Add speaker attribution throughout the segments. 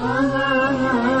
Speaker 1: Allah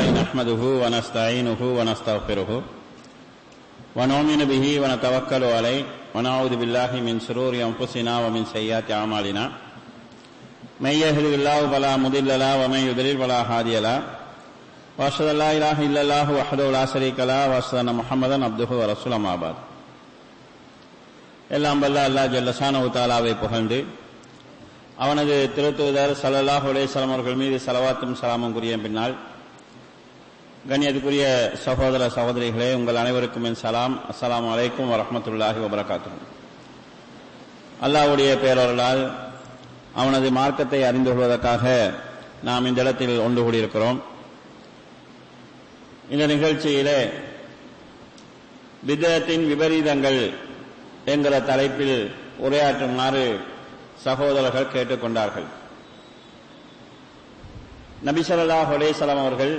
Speaker 1: الله نحمده ونستعينه ونستغفره ونؤمن به ونتوكل عليه ونعوذ بالله من شرور انفسنا ومن سيئات اعمالنا من يهد الله فلا مضل له ومن يضلل فلا هادي له واشهد ان لا اله الا الله وحده لا شريك له واشهد ان محمدا عبده ورسوله ما بعد எல்லாம் வல்ல அல்லா ஜல்லசானு தாலாவை புகழ்ந்து அவனது திருத்துவதர் சல்லாஹ் உலேசலம் அவர்கள் மீது சலவாத்தும் சலாமும் கூறிய பின்னால் கண்ணியத்துக்குரிய சகோதர சகோதரிகளே உங்கள் அனைவருக்கும் என் சலாம் அஸ்லாம் வலைக்கும் வரமத்துல்லாஹி வபரகாத்தும் அல்லாவுடைய பேரவர்களால் அவனது மார்க்கத்தை அறிந்து கொள்வதற்காக நாம் இந்த இடத்தில் ஒன்று கூடியிருக்கிறோம் இந்த நிகழ்ச்சியிலே விதத்தின் விபரீதங்கள் என்கிற தலைப்பில் உரையாற்றுமாறு சகோதரர்கள் கேட்டுக்கொண்டார்கள் நபிசரல்லா ஹொலேசலம் அவர்கள்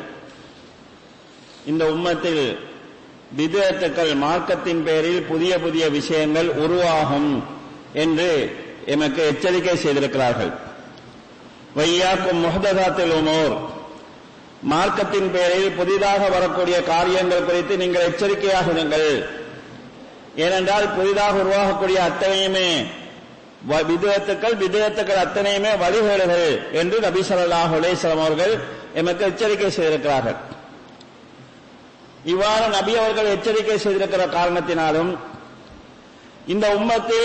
Speaker 1: இந்த உம்மத்தில் விதத்துக்கள் மார்க்கத்தின் பேரில் புதிய புதிய விஷயங்கள் உருவாகும் என்று எமக்கு எச்சரிக்கை செய்திருக்கிறார்கள் வையாக்கும் முகதகாத்தில் உமோர் மார்க்கத்தின் பேரில் புதிதாக வரக்கூடிய காரியங்கள் குறித்து நீங்கள் எச்சரிக்கையாகுங்கள் ஏனென்றால் புதிதாக உருவாகக்கூடிய அத்தனையுமே விதத்துக்கள் விதத்துக்கள் அத்தனையுமே வழிகேடுகள் என்று நபி சொல்லாஹ் அவர்கள் எமக்கு எச்சரிக்கை செய்திருக்கிறார்கள் இவ்வாறு நபி அவர்கள் எச்சரிக்கை செய்திருக்கிற காரணத்தினாலும் இந்த உம்மத்து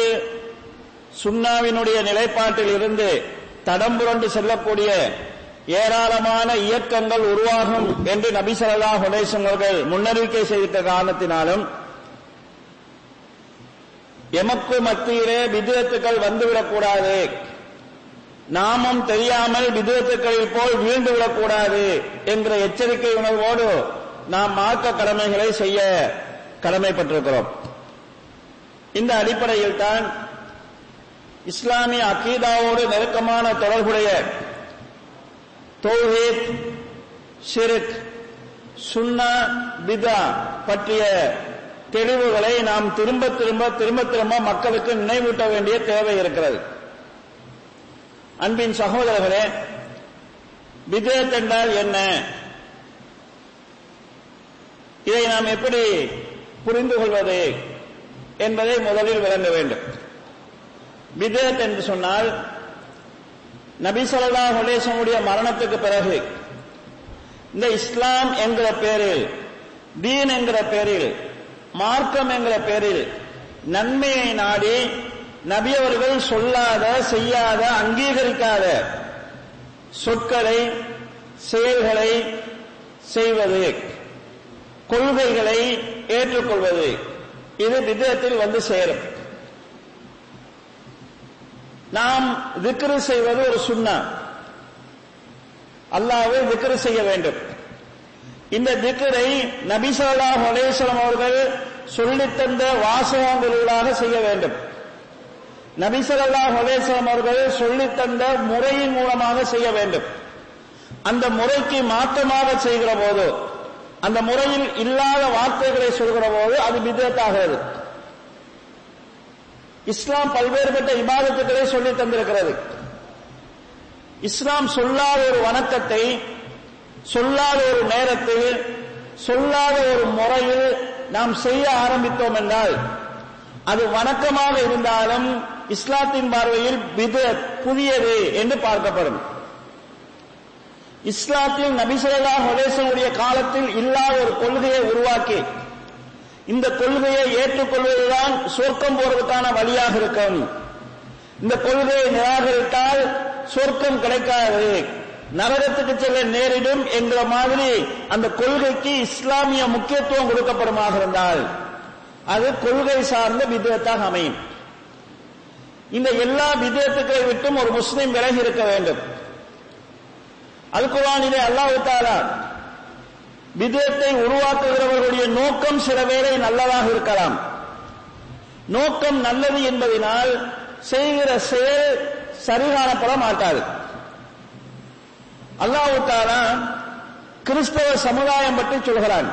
Speaker 1: சுண்ணாவினுடைய நிலைப்பாட்டில் இருந்து தடம்புரண்டு செல்லக்கூடிய ஏராளமான இயக்கங்கள் உருவாகும் என்று நபிசல்லா ஹுடேசன் அவர்கள் முன்னறிவிக்கை செய்திருக்க காரணத்தினாலும் எமக்கு மத்தியிலே விதத்துக்கள் வந்துவிடக்கூடாது நாமும் தெரியாமல் விதத்துக்களில் போல் வீழ்ந்துவிடக்கூடாது என்ற எச்சரிக்கை உணர்வோடு நாம் மார்க்க கடமைகளை செய்ய கடமைப்பட்டிருக்கிறோம் இந்த அடிப்படையில் தான் இஸ்லாமிய அகீதாவோடு நெருக்கமான தொடர்புடைய தோஹித் ஷிருக் சுன்னா பிதா பற்றிய தெளிவுகளை நாம் திரும்ப திரும்ப திரும்ப திரும்ப மக்களுக்கு நினைவூட்ட வேண்டிய தேவை இருக்கிறது அன்பின் சகோதரர்களே விஜயத் என்றால் என்ன இதை நாம் எப்படி புரிந்து கொள்வது என்பதை முதலில் விளங்க வேண்டும் விதேத் என்று சொன்னால் நபி சொல்லா ஹுலேசனுடைய மரணத்துக்கு பிறகு இந்த இஸ்லாம் என்கிற பேரில் தீன் என்கிற பேரில் மார்க்கம் என்கிற பேரில் நன்மையை நாடி நபி அவர்கள் சொல்லாத செய்யாத அங்கீகரிக்காத சொற்களை செயல்களை செய்வது கொள்கைகளை ஏற்றுக்கொள்வது இது விதத்தில் வந்து சேரும் நாம் திக்ரு செய்வது ஒரு சுண்ணா அல்லாவே திக்ரு செய்ய வேண்டும் இந்த திக்கரை நபிசல்லா ஹொலேஸ்வரம் அவர்கள் சொல்லித்தந்த வாசகங்களாக செய்ய வேண்டும் நபிசல்லா ஹொலேஸ்வரம் அவர்கள் சொல்லித்தந்த முறையின் மூலமாக செய்ய வேண்டும் அந்த முறைக்கு மாற்றமாக செய்கிற போது அந்த முறையில் இல்லாத வார்த்தைகளை சொல்கிற போது அது விதத்தாகிறது இஸ்லாம் பல்வேறுபட்ட இபாதத்துக்களை சொல்லி தந்திருக்கிறது இஸ்லாம் சொல்லாத ஒரு வணக்கத்தை சொல்லாத ஒரு நேரத்தில் சொல்லாத ஒரு முறையில் நாம் செய்ய ஆரம்பித்தோம் என்றால் அது வணக்கமாக இருந்தாலும் இஸ்லாத்தின் பார்வையில் புதியது என்று பார்க்கப்படும் இஸ்லாத்தில் நபிசுல்லா ஹொலேசனுடைய காலத்தில் இல்லாத ஒரு கொள்கையை உருவாக்கி இந்த கொள்கையை ஏற்றுக்கொள்வதுதான் சொர்க்கம் போறதுக்கான வழியாக இருக்கும் இந்த கொள்கையை நிராகரித்தால் சொர்க்கம் கிடைக்காது நரகத்துக்கு செல்ல நேரிடும் என்ற மாதிரி அந்த கொள்கைக்கு இஸ்லாமிய முக்கியத்துவம் கொடுக்கப்படுமாக இருந்தால் அது கொள்கை சார்ந்த விதத்தாக அமையும் இந்த எல்லா விதத்துக்களை விட்டும் ஒரு முஸ்லீம் விலகி இருக்க வேண்டும் அல்குவானிலே அல்லாஹு விதத்தை உருவாக்குகிறவர்களுடைய நோக்கம் சில வேளை நல்லதாக இருக்கலாம் நோக்கம் நல்லது என்பதனால் செய்கிற செயல் சரிகாணப்பட மாட்டாது அல்லாஹு கிறிஸ்தவ சமுதாயம் பற்றி சொல்கிறான்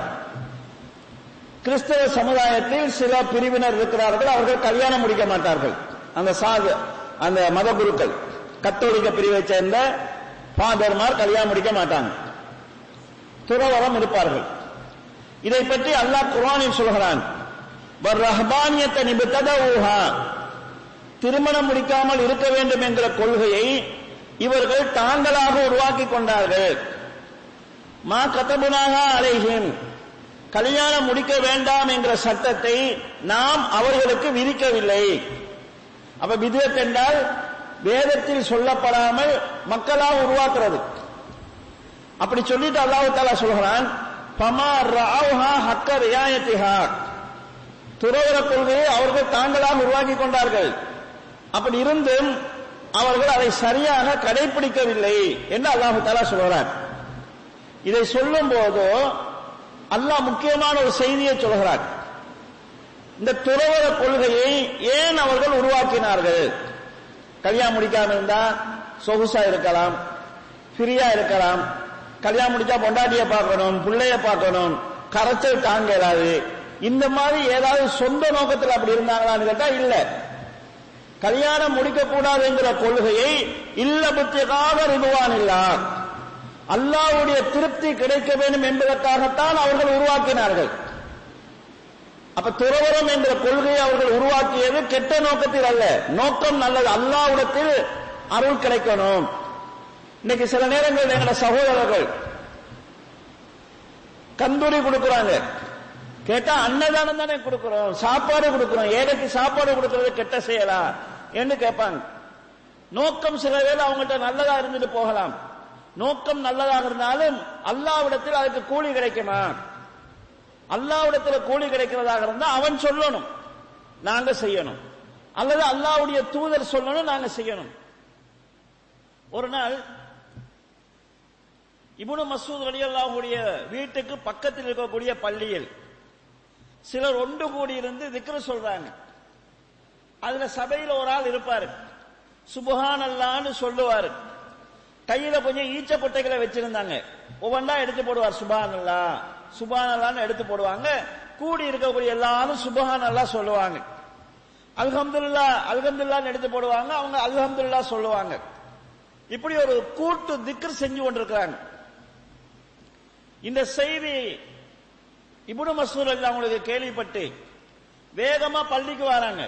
Speaker 1: கிறிஸ்தவ சமுதாயத்தில் சில பிரிவினர் இருக்கிறார்கள் அவர்கள் கல்யாணம் முடிக்க மாட்டார்கள் அந்த சாது அந்த மத குருக்கள் கத்தோலிக்க பிரிவை சேர்ந்த பாதர்மார் கல்யாணம் முடிக்க மாட்டாங்க துறவரம் இருப்பார்கள் இதை பற்றி அல்லாஹ் குரானில் சொல்கிறான் திருமணம் முடிக்காமல் இருக்க வேண்டும் என்கிற கொள்கையை இவர்கள் தாங்களாக உருவாக்கி கொண்டார்கள் மா கத்தபுனாக அலைகின் கல்யாணம் முடிக்க வேண்டாம் என்ற சட்டத்தை நாம் அவர்களுக்கு விதிக்கவில்லை அப்ப விதத் வேதத்தில் சொல்லப்படாமல் மக்களா உருவாக்குறது அப்படி சொல்லிட்டு அல்லாஹு தாலா சொல்கிறான் பமா ராவ்ஹா ஹக்க ரியாயத்திஹா துறவர கொள்கையை அவர்கள் தாங்களாக உருவாக்கி கொண்டார்கள் அப்படி இருந்தும் அவர்கள் அதை சரியாக கடைபிடிக்கவில்லை என்று அல்லாஹு தாலா சொல்கிறார் இதை சொல்லும் போதோ அல்லாஹ் முக்கியமான ஒரு செய்தியை சொல்கிறார் இந்த துறவர கொள்கையை ஏன் அவர்கள் உருவாக்கினார்கள் கல்யாணம் முடிக்காம இருந்தா சொகுசா இருக்கலாம் ஃப்ரீயா இருக்கலாம் கல்யாணம் முடிச்சா பொண்டாட்டிய பார்க்கணும் பிள்ளைய பார்க்கணும் கரைச்சல் தாங்க ஏதாவது இந்த மாதிரி ஏதாவது சொந்த நோக்கத்தில் அப்படி இருந்தாங்களான்னு கேட்டா இல்ல கல்யாணம் முடிக்கக்கூடாதுங்கிற கொள்கையை இல்ல புத்திகாக ரிபுவான் இல்லா அல்லாவுடைய திருப்தி கிடைக்க வேண்டும் என்பதற்காகத்தான் அவர்கள் உருவாக்கினார்கள் அப்ப துறவரம் என்ற கொள்கையை அவர்கள் உருவாக்கியது கெட்ட நோக்கத்தில் அல்ல நோக்கம் நல்லது அல்லாவிடத்தில் அருள் கிடைக்கணும் இன்னைக்கு சில நேரங்கள் எங்களை சகோதரர்கள் கந்தூரி கொடுக்கிறாங்க கேட்டா அன்னதானம் தானே கொடுக்கிறோம் சாப்பாடு கொடுக்கிறோம் ஏழைக்கு சாப்பாடு கொடுக்கறது கெட்ட செய்யலாம் என்று கேட்பாங்க நோக்கம் சில வேலை அவங்கள்ட்ட நல்லதா இருந்துட்டு போகலாம் நோக்கம் நல்லதாக இருந்தாலும் அல்லாவிடத்தில் அதுக்கு கூலி கிடைக்குமா அல்லாவிடத்தில் கூலி கிடைக்கிறதாக இருந்தா அவன் சொல்லணும் நாங்க செய்யணும் அல்லது அல்லாவுடைய தூதர் சொல்லணும் நாங்க செய்யணும் ஒரு நாள் இபுனு மசூத் அலியல்லாவுடைய வீட்டுக்கு பக்கத்தில் இருக்கக்கூடிய பள்ளியில் சிலர் ஒன்று கூடி இருந்து திக்ர சொல்றாங்க அதுல சபையில் ஒரு ஆள் இருப்பாரு சுபஹான் அல்லான்னு சொல்லுவாரு கையில கொஞ்சம் ஈச்ச பொட்டைகளை வச்சிருந்தாங்க ஒவ்வொன்றா எடுத்து போடுவார் சுபான் அல்லா சுபான் எடுத்து போடுவாங்க கூடி இருக்கக்கூடிய எல்லாரும் அல்லா சொல்லுவாங்க அல்ஹம்துல்லா அல்ஹம்துல்லான்னு எடுத்து போடுவாங்க அவங்க அல்ஹம்துல்லா சொல்லுவாங்க இப்படி ஒரு கூட்டு திக்கர் செஞ்சு கொண்டிருக்கிறாங்க இந்த செய்தி இபுடு மசூர் அவங்களுக்கு கேள்விப்பட்டு வேகமா பள்ளிக்கு வராங்க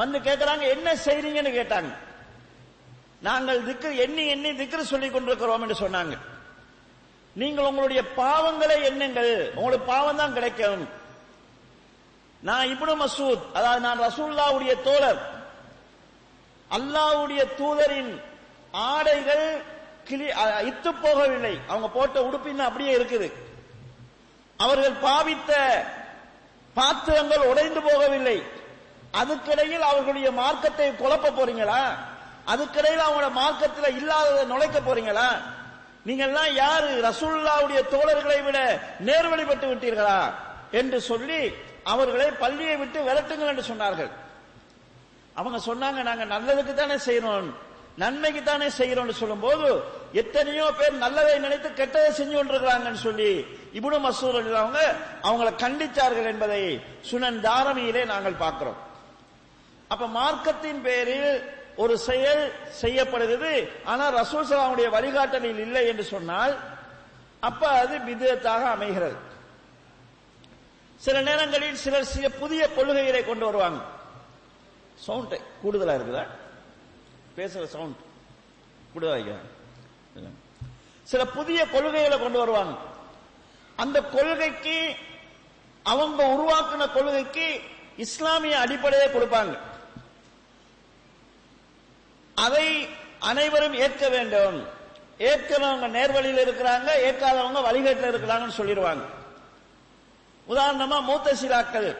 Speaker 1: வந்து கேட்கிறாங்க என்ன செய்றீங்கன்னு கேட்டாங்க நாங்கள் திக்கு எண்ணி எண்ணி திக்ரு சொல்லிக் கொண்டிருக்கிறோம் என்று சொன்னாங்க நீங்கள் உங்களுடைய பாவங்களை எண்ணுங்கள் உங்களுக்கு பாவம் தான் கிடைக்கும் நான் இப்னு மசூத் அதாவது நான் ரசூல்லாவுடைய தோழர் அல்லாவுடைய தூதரின் ஆடைகள் கிளி இத்து போகவில்லை அவங்க போட்ட உடுப்பின் அப்படியே இருக்குது அவர்கள் பாவித்த பாத்திரங்கள் உடைந்து போகவில்லை அதுக்கிடையில் அவர்களுடைய மார்க்கத்தை குழப்ப போறீங்களா அதுக்கிடையில் அவங்களோட மார்க்கத்தில் இல்லாததை நுழைக்க போறீங்களா நீங்கள்லாம் யாரு ரசூல்லாவுடைய தோழர்களை விட நேர்வழிபட்டு விட்டீர்களா என்று சொல்லி அவர்களை பள்ளியை விட்டு விரட்டுங்கள் என்று சொன்னார்கள் அவங்க சொன்னாங்க நாங்க நல்லதுக்கு தானே செய்யறோம் நன்மைக்கு தானே செய்யறோம்னு சொல்லும் போது எத்தனையோ பேர் நல்லதை நினைத்து கெட்டதை செஞ்சு கொண்டிருக்கிறாங்கன்னு சொல்லி இபுனு மசூர் அவங்க அவங்களை கண்டிச்சார்கள் என்பதை சுனன் தாரமியிலே நாங்கள் பார்க்கிறோம் அப்ப மார்க்கத்தின் பேரில் ஒரு செயல் செய்யப்படுகிறது ஆனால் ரசூல் சலாமுடைய வழிகாட்டலில் இல்லை என்று சொன்னால் அப்ப அது விதத்தாக அமைகிறது சில நேரங்களில் சிலர் சில புதிய கொள்கைகளை கொண்டு வருவாங்க சவுண்ட் கூடுதலா இருக்குதா பேசுற சவுண்ட் கூடுதலா சில புதிய கொள்கைகளை கொண்டு வருவாங்க அந்த கொள்கைக்கு அவங்க உருவாக்குன கொள்கைக்கு இஸ்லாமிய அடிப்படையை கொடுப்பாங்க அதை அனைவரும் ஏற்க வேண்டும் ஏற்கனவங்க நேர்வழியில் இருக்கிறாங்க ஏற்காதவங்க வழிகட்டில் இருக்கிறாங்கன்னு சொல்லிடுவாங்க உதாரணமா மூத்த சிலாக்கள்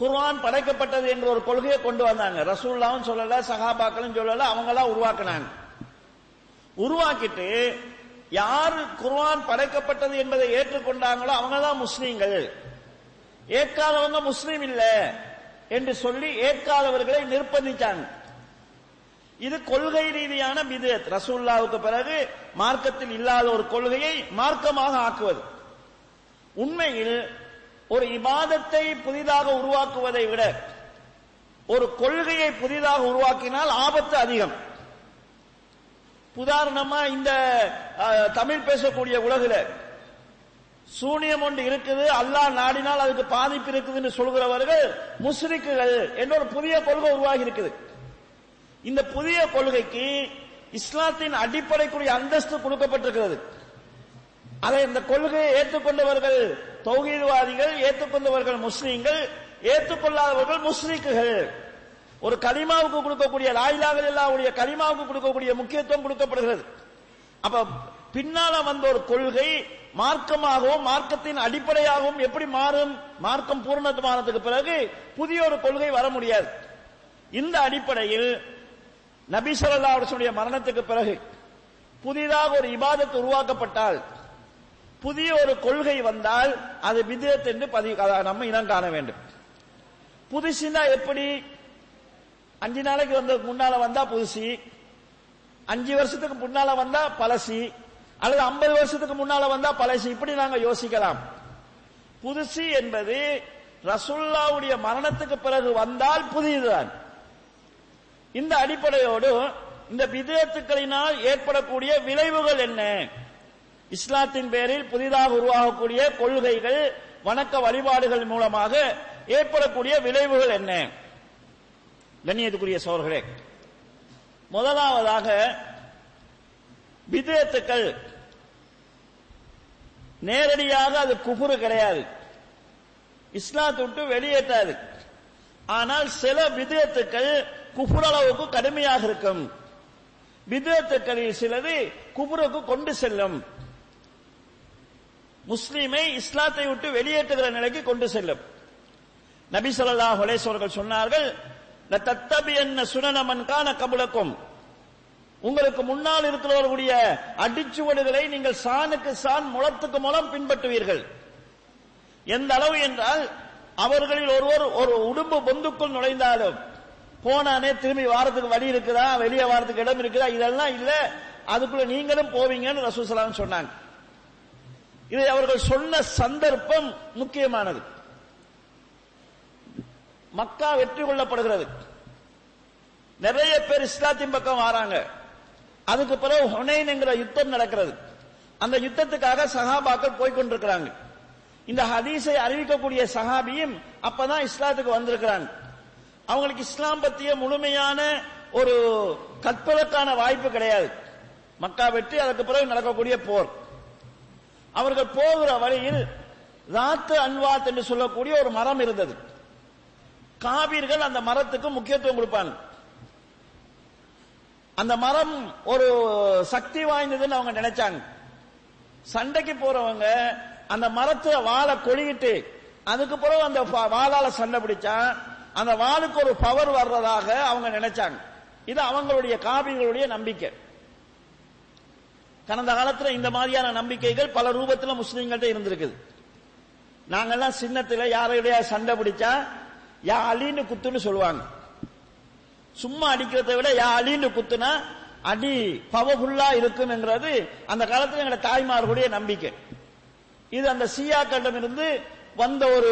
Speaker 1: குர்வான் படைக்கப்பட்டது என்ற ஒரு கொள்கையை கொண்டு வந்தாங்க ரசூல்லாவும் சொல்லல சகாபாக்களும் சொல்லல அவங்களாம் உருவாக்கினாங்க உருவாக்கிட்டு யார் குர்வான் படைக்கப்பட்டது என்பதை ஏற்றுக்கொண்டாங்களோ அவங்க தான் முஸ்லீம்கள் ஏற்காதவங்க முஸ்லீம் இல்லை என்று சொல்லி ஏற்காதவர்களை நிர்பந்திச்சாங்க இது கொள்கை ரீதியான பிதத் ரசூல்லாவுக்கு பிறகு மார்க்கத்தில் இல்லாத ஒரு கொள்கையை மார்க்கமாக ஆக்குவது உண்மையில் ஒரு இபாதத்தை புதிதாக உருவாக்குவதை விட ஒரு கொள்கையை புதிதாக உருவாக்கினால் ஆபத்து அதிகம் உதாரணமா இந்த தமிழ் பேசக்கூடிய உலகில் சூனியம் ஒன்று இருக்குது அல்லாஹ் நாடினால் அதுக்கு பாதிப்பு இருக்குதுன்னு சொல்கிறவர்கள் முஸ்ரிக்குகள் என்ற ஒரு புதிய கொள்கை உருவாகி இருக்குது இந்த புதிய கொள்கைக்கு இஸ்லாத்தின் அடிப்படைக்குரிய அந்தஸ்து கொடுக்கப்பட்டிருக்கிறது அதை இந்த கொள்கையை ஏற்றுக்கொண்டவர்கள் தொகுதிவாதிகள் ஏற்றுக்கொண்டவர்கள் முஸ்லீம்கள் ஏற்றுக்கொள்ளாதவர்கள் முஸ்லீக்குகள் ஒரு கரிமாவுக்கு கொடுக்கக்கூடிய லாயிலாவில் எல்லாவுடைய கரிமாவுக்கு கொடுக்கக்கூடிய முக்கியத்துவம் கொடுக்கப்படுகிறது அப்ப பின்னால வந்த ஒரு கொள்கை மார்க்கமாகவும் மார்க்கத்தின் அடிப்படையாகவும் எப்படி மாறும் மார்க்கம் பூர்ணத்துமானதுக்கு பிறகு புதிய ஒரு கொள்கை வர முடியாது இந்த அடிப்படையில் நபி சொல்லா அவர்களுடைய மரணத்துக்கு பிறகு புதிதாக ஒரு இபாதத்து உருவாக்கப்பட்டால் புதிய ஒரு கொள்கை வந்தால் அது விதத்தை என்று பதிவு நம்ம இனம் காண வேண்டும் புதுசுனா எப்படி அஞ்சு நாளைக்கு வந்த முன்னால வந்தா புதுசி அஞ்சு வருஷத்துக்கு முன்னால வந்தா பழசி அல்லது ஐம்பது வருஷத்துக்கு முன்னால வந்தா பழசி இப்படி நாங்க யோசிக்கலாம் புதுசு என்பது ரசுல்லாவுடைய மரணத்துக்கு பிறகு வந்தால் புதியதுதான் இந்த அடிப்படையோடு இந்த விதத்துக்களினால் ஏற்படக்கூடிய விளைவுகள் என்ன இஸ்லாத்தின் பேரில் புதிதாக உருவாகக்கூடிய கொள்கைகள் வணக்க வழிபாடுகள் மூலமாக ஏற்படக்கூடிய விளைவுகள் என்ன கண்ணியத்துக்குரிய சோர்களே முதலாவதாக விதத்துக்கள் நேரடியாக அது குபுரு கிடையாது இஸ்லாத்து விட்டு வெளியேற்றாது ஆனால் சில விதத்துக்கள் குஃபுரளவுக்கு கடுமையாக இருக்கும் விதத்துக்களில் சிலது குபுருக்கு கொண்டு செல்லும் முஸ்லீமை இஸ்லாத்தை விட்டு வெளியேற்றுகிற நிலைக்கு கொண்டு செல்லும் நபி சொல்லா ஹொலேஸ்வர்கள் சொன்னார்கள் தத்தபி என்ன கபுலக்கும் உங்களுக்கு முன்னால் இருக்கிறவர்களுடைய அடிச்சுவடுகளை நீங்கள் சாணுக்கு சான் முளத்துக்கு மூலம் பின்பற்றுவீர்கள் எந்த அளவு என்றால் அவர்களில் ஒருவர் ஒரு உடும்பு பொந்துக்குள் நுழைந்தாலும் போனானே திரும்பி வாரத்துக்கு வழி இருக்குதா வெளியே வாரத்துக்கு இடம் இருக்குதா இதெல்லாம் இல்ல அதுக்குள்ள நீங்களும் போவீங்கன்னு ரசூசலாம் சொன்னாங்க இது அவர்கள் சொன்ன சந்தர்ப்பம் முக்கியமானது மக்கா வெற்றி கொள்ளப்படுகிறது நிறைய பேர் இஸ்லாத்தின் பக்கம் வராங்க அதுக்கு பிறகு ஹொனைன் என்கிற யுத்தம் நடக்கிறது அந்த யுத்தத்துக்காக சஹாபாக்கள் போய்கொண்டிருக்கிறாங்க இந்த ஹதீஸை அறிவிக்கக்கூடிய சஹாபியும் அப்பதான் இஸ்லாத்துக்கு வந்திருக்கிறாங்க அவங்களுக்கு இஸ்லாம் பத்திய முழுமையான ஒரு கற்பதற்கான வாய்ப்பு கிடையாது மக்கா வெற்றி அதற்கு பிறகு நடக்கக்கூடிய போர் அவர்கள் போகிற வழியில் ராத்து அன்வாத் என்று சொல்லக்கூடிய ஒரு மரம் இருந்தது காவிர்கள் அந்த மரத்துக்கு முக்கியத்துவம் கொடுப்பாங்க அந்த மரம் ஒரு சக்தி வாய்ந்ததுன்னு அவங்க நினைச்சாங்க சண்டைக்கு போறவங்க அந்த மரத்தை வாழை கொளிக்கிட்டு அதுக்கு பிறகு அந்த வாழால சண்டை பிடிச்சா அந்த வாளுக்கு ஒரு பவர் வர்றதாக அவங்க நினைச்சாங்க இது அவங்களுடைய காவியங்களுடைய நம்பிக்கை கடந்த காலத்தில் இந்த மாதிரியான நம்பிக்கைகள் பல ரூபத்தில் முஸ்லீம்கள்ட்ட இருந்திருக்குது நாங்கெல்லாம் சின்னத்தில் யாரையுடைய சண்டை பிடிச்சா யா அழின்னு குத்துன்னு சொல்லுவாங்க சும்மா அடிக்கிறத விட யா அழின்னு குத்துனா அடி பவர்ஃபுல்லா இருக்கும்ங்கிறது அந்த காலத்தில் எங்களோட தாய்மார்களுடைய நம்பிக்கை இது அந்த கண்டம் இருந்து வந்த ஒரு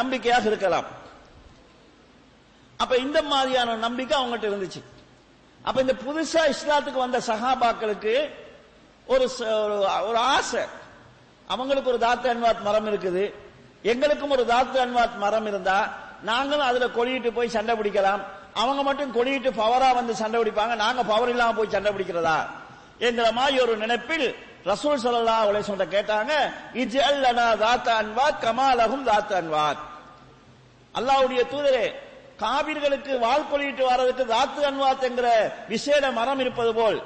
Speaker 1: நம்பிக்கையாக இருக்கலாம் அப்ப இந்த மாதிரியான நம்பிக்கை அவங்ககிட்ட இருந்துச்சு அப்ப இந்த புதுசா இஸ்லாத்துக்கு வந்த சஹாபாக்களுக்கு ஒரு ஒரு ஆசை அவங்களுக்கு ஒரு தாத்து அன்வாத் மரம் இருக்குது எங்களுக்கும் ஒரு தாத்து அன்வாத் மரம் இருந்தா நாங்களும் அதுல கொளியிட்டு போய் சண்டை பிடிக்கலாம் அவங்க மட்டும் கொளியிட்டு பவரா வந்து சண்டை பிடிப்பாங்க நாங்க பவர் இல்லாம போய் சண்டை பிடிக்கிறதா என்கிற மாதிரி ஒரு நினைப்பில் ரசூல் சலல்லா உலக சொல்ற கேட்டாங்க இது அல்லனா தாத்த அன்வாத் கமாலகும் தாத்து அன்வாத் அல்லாவுடைய தூதரே காபிர்களுக்கு வாழ் கொளிட்டு வர்றதுக்கு தாத்து அன்வாத் என்கிற விசேட மரம் இருப்பது போல்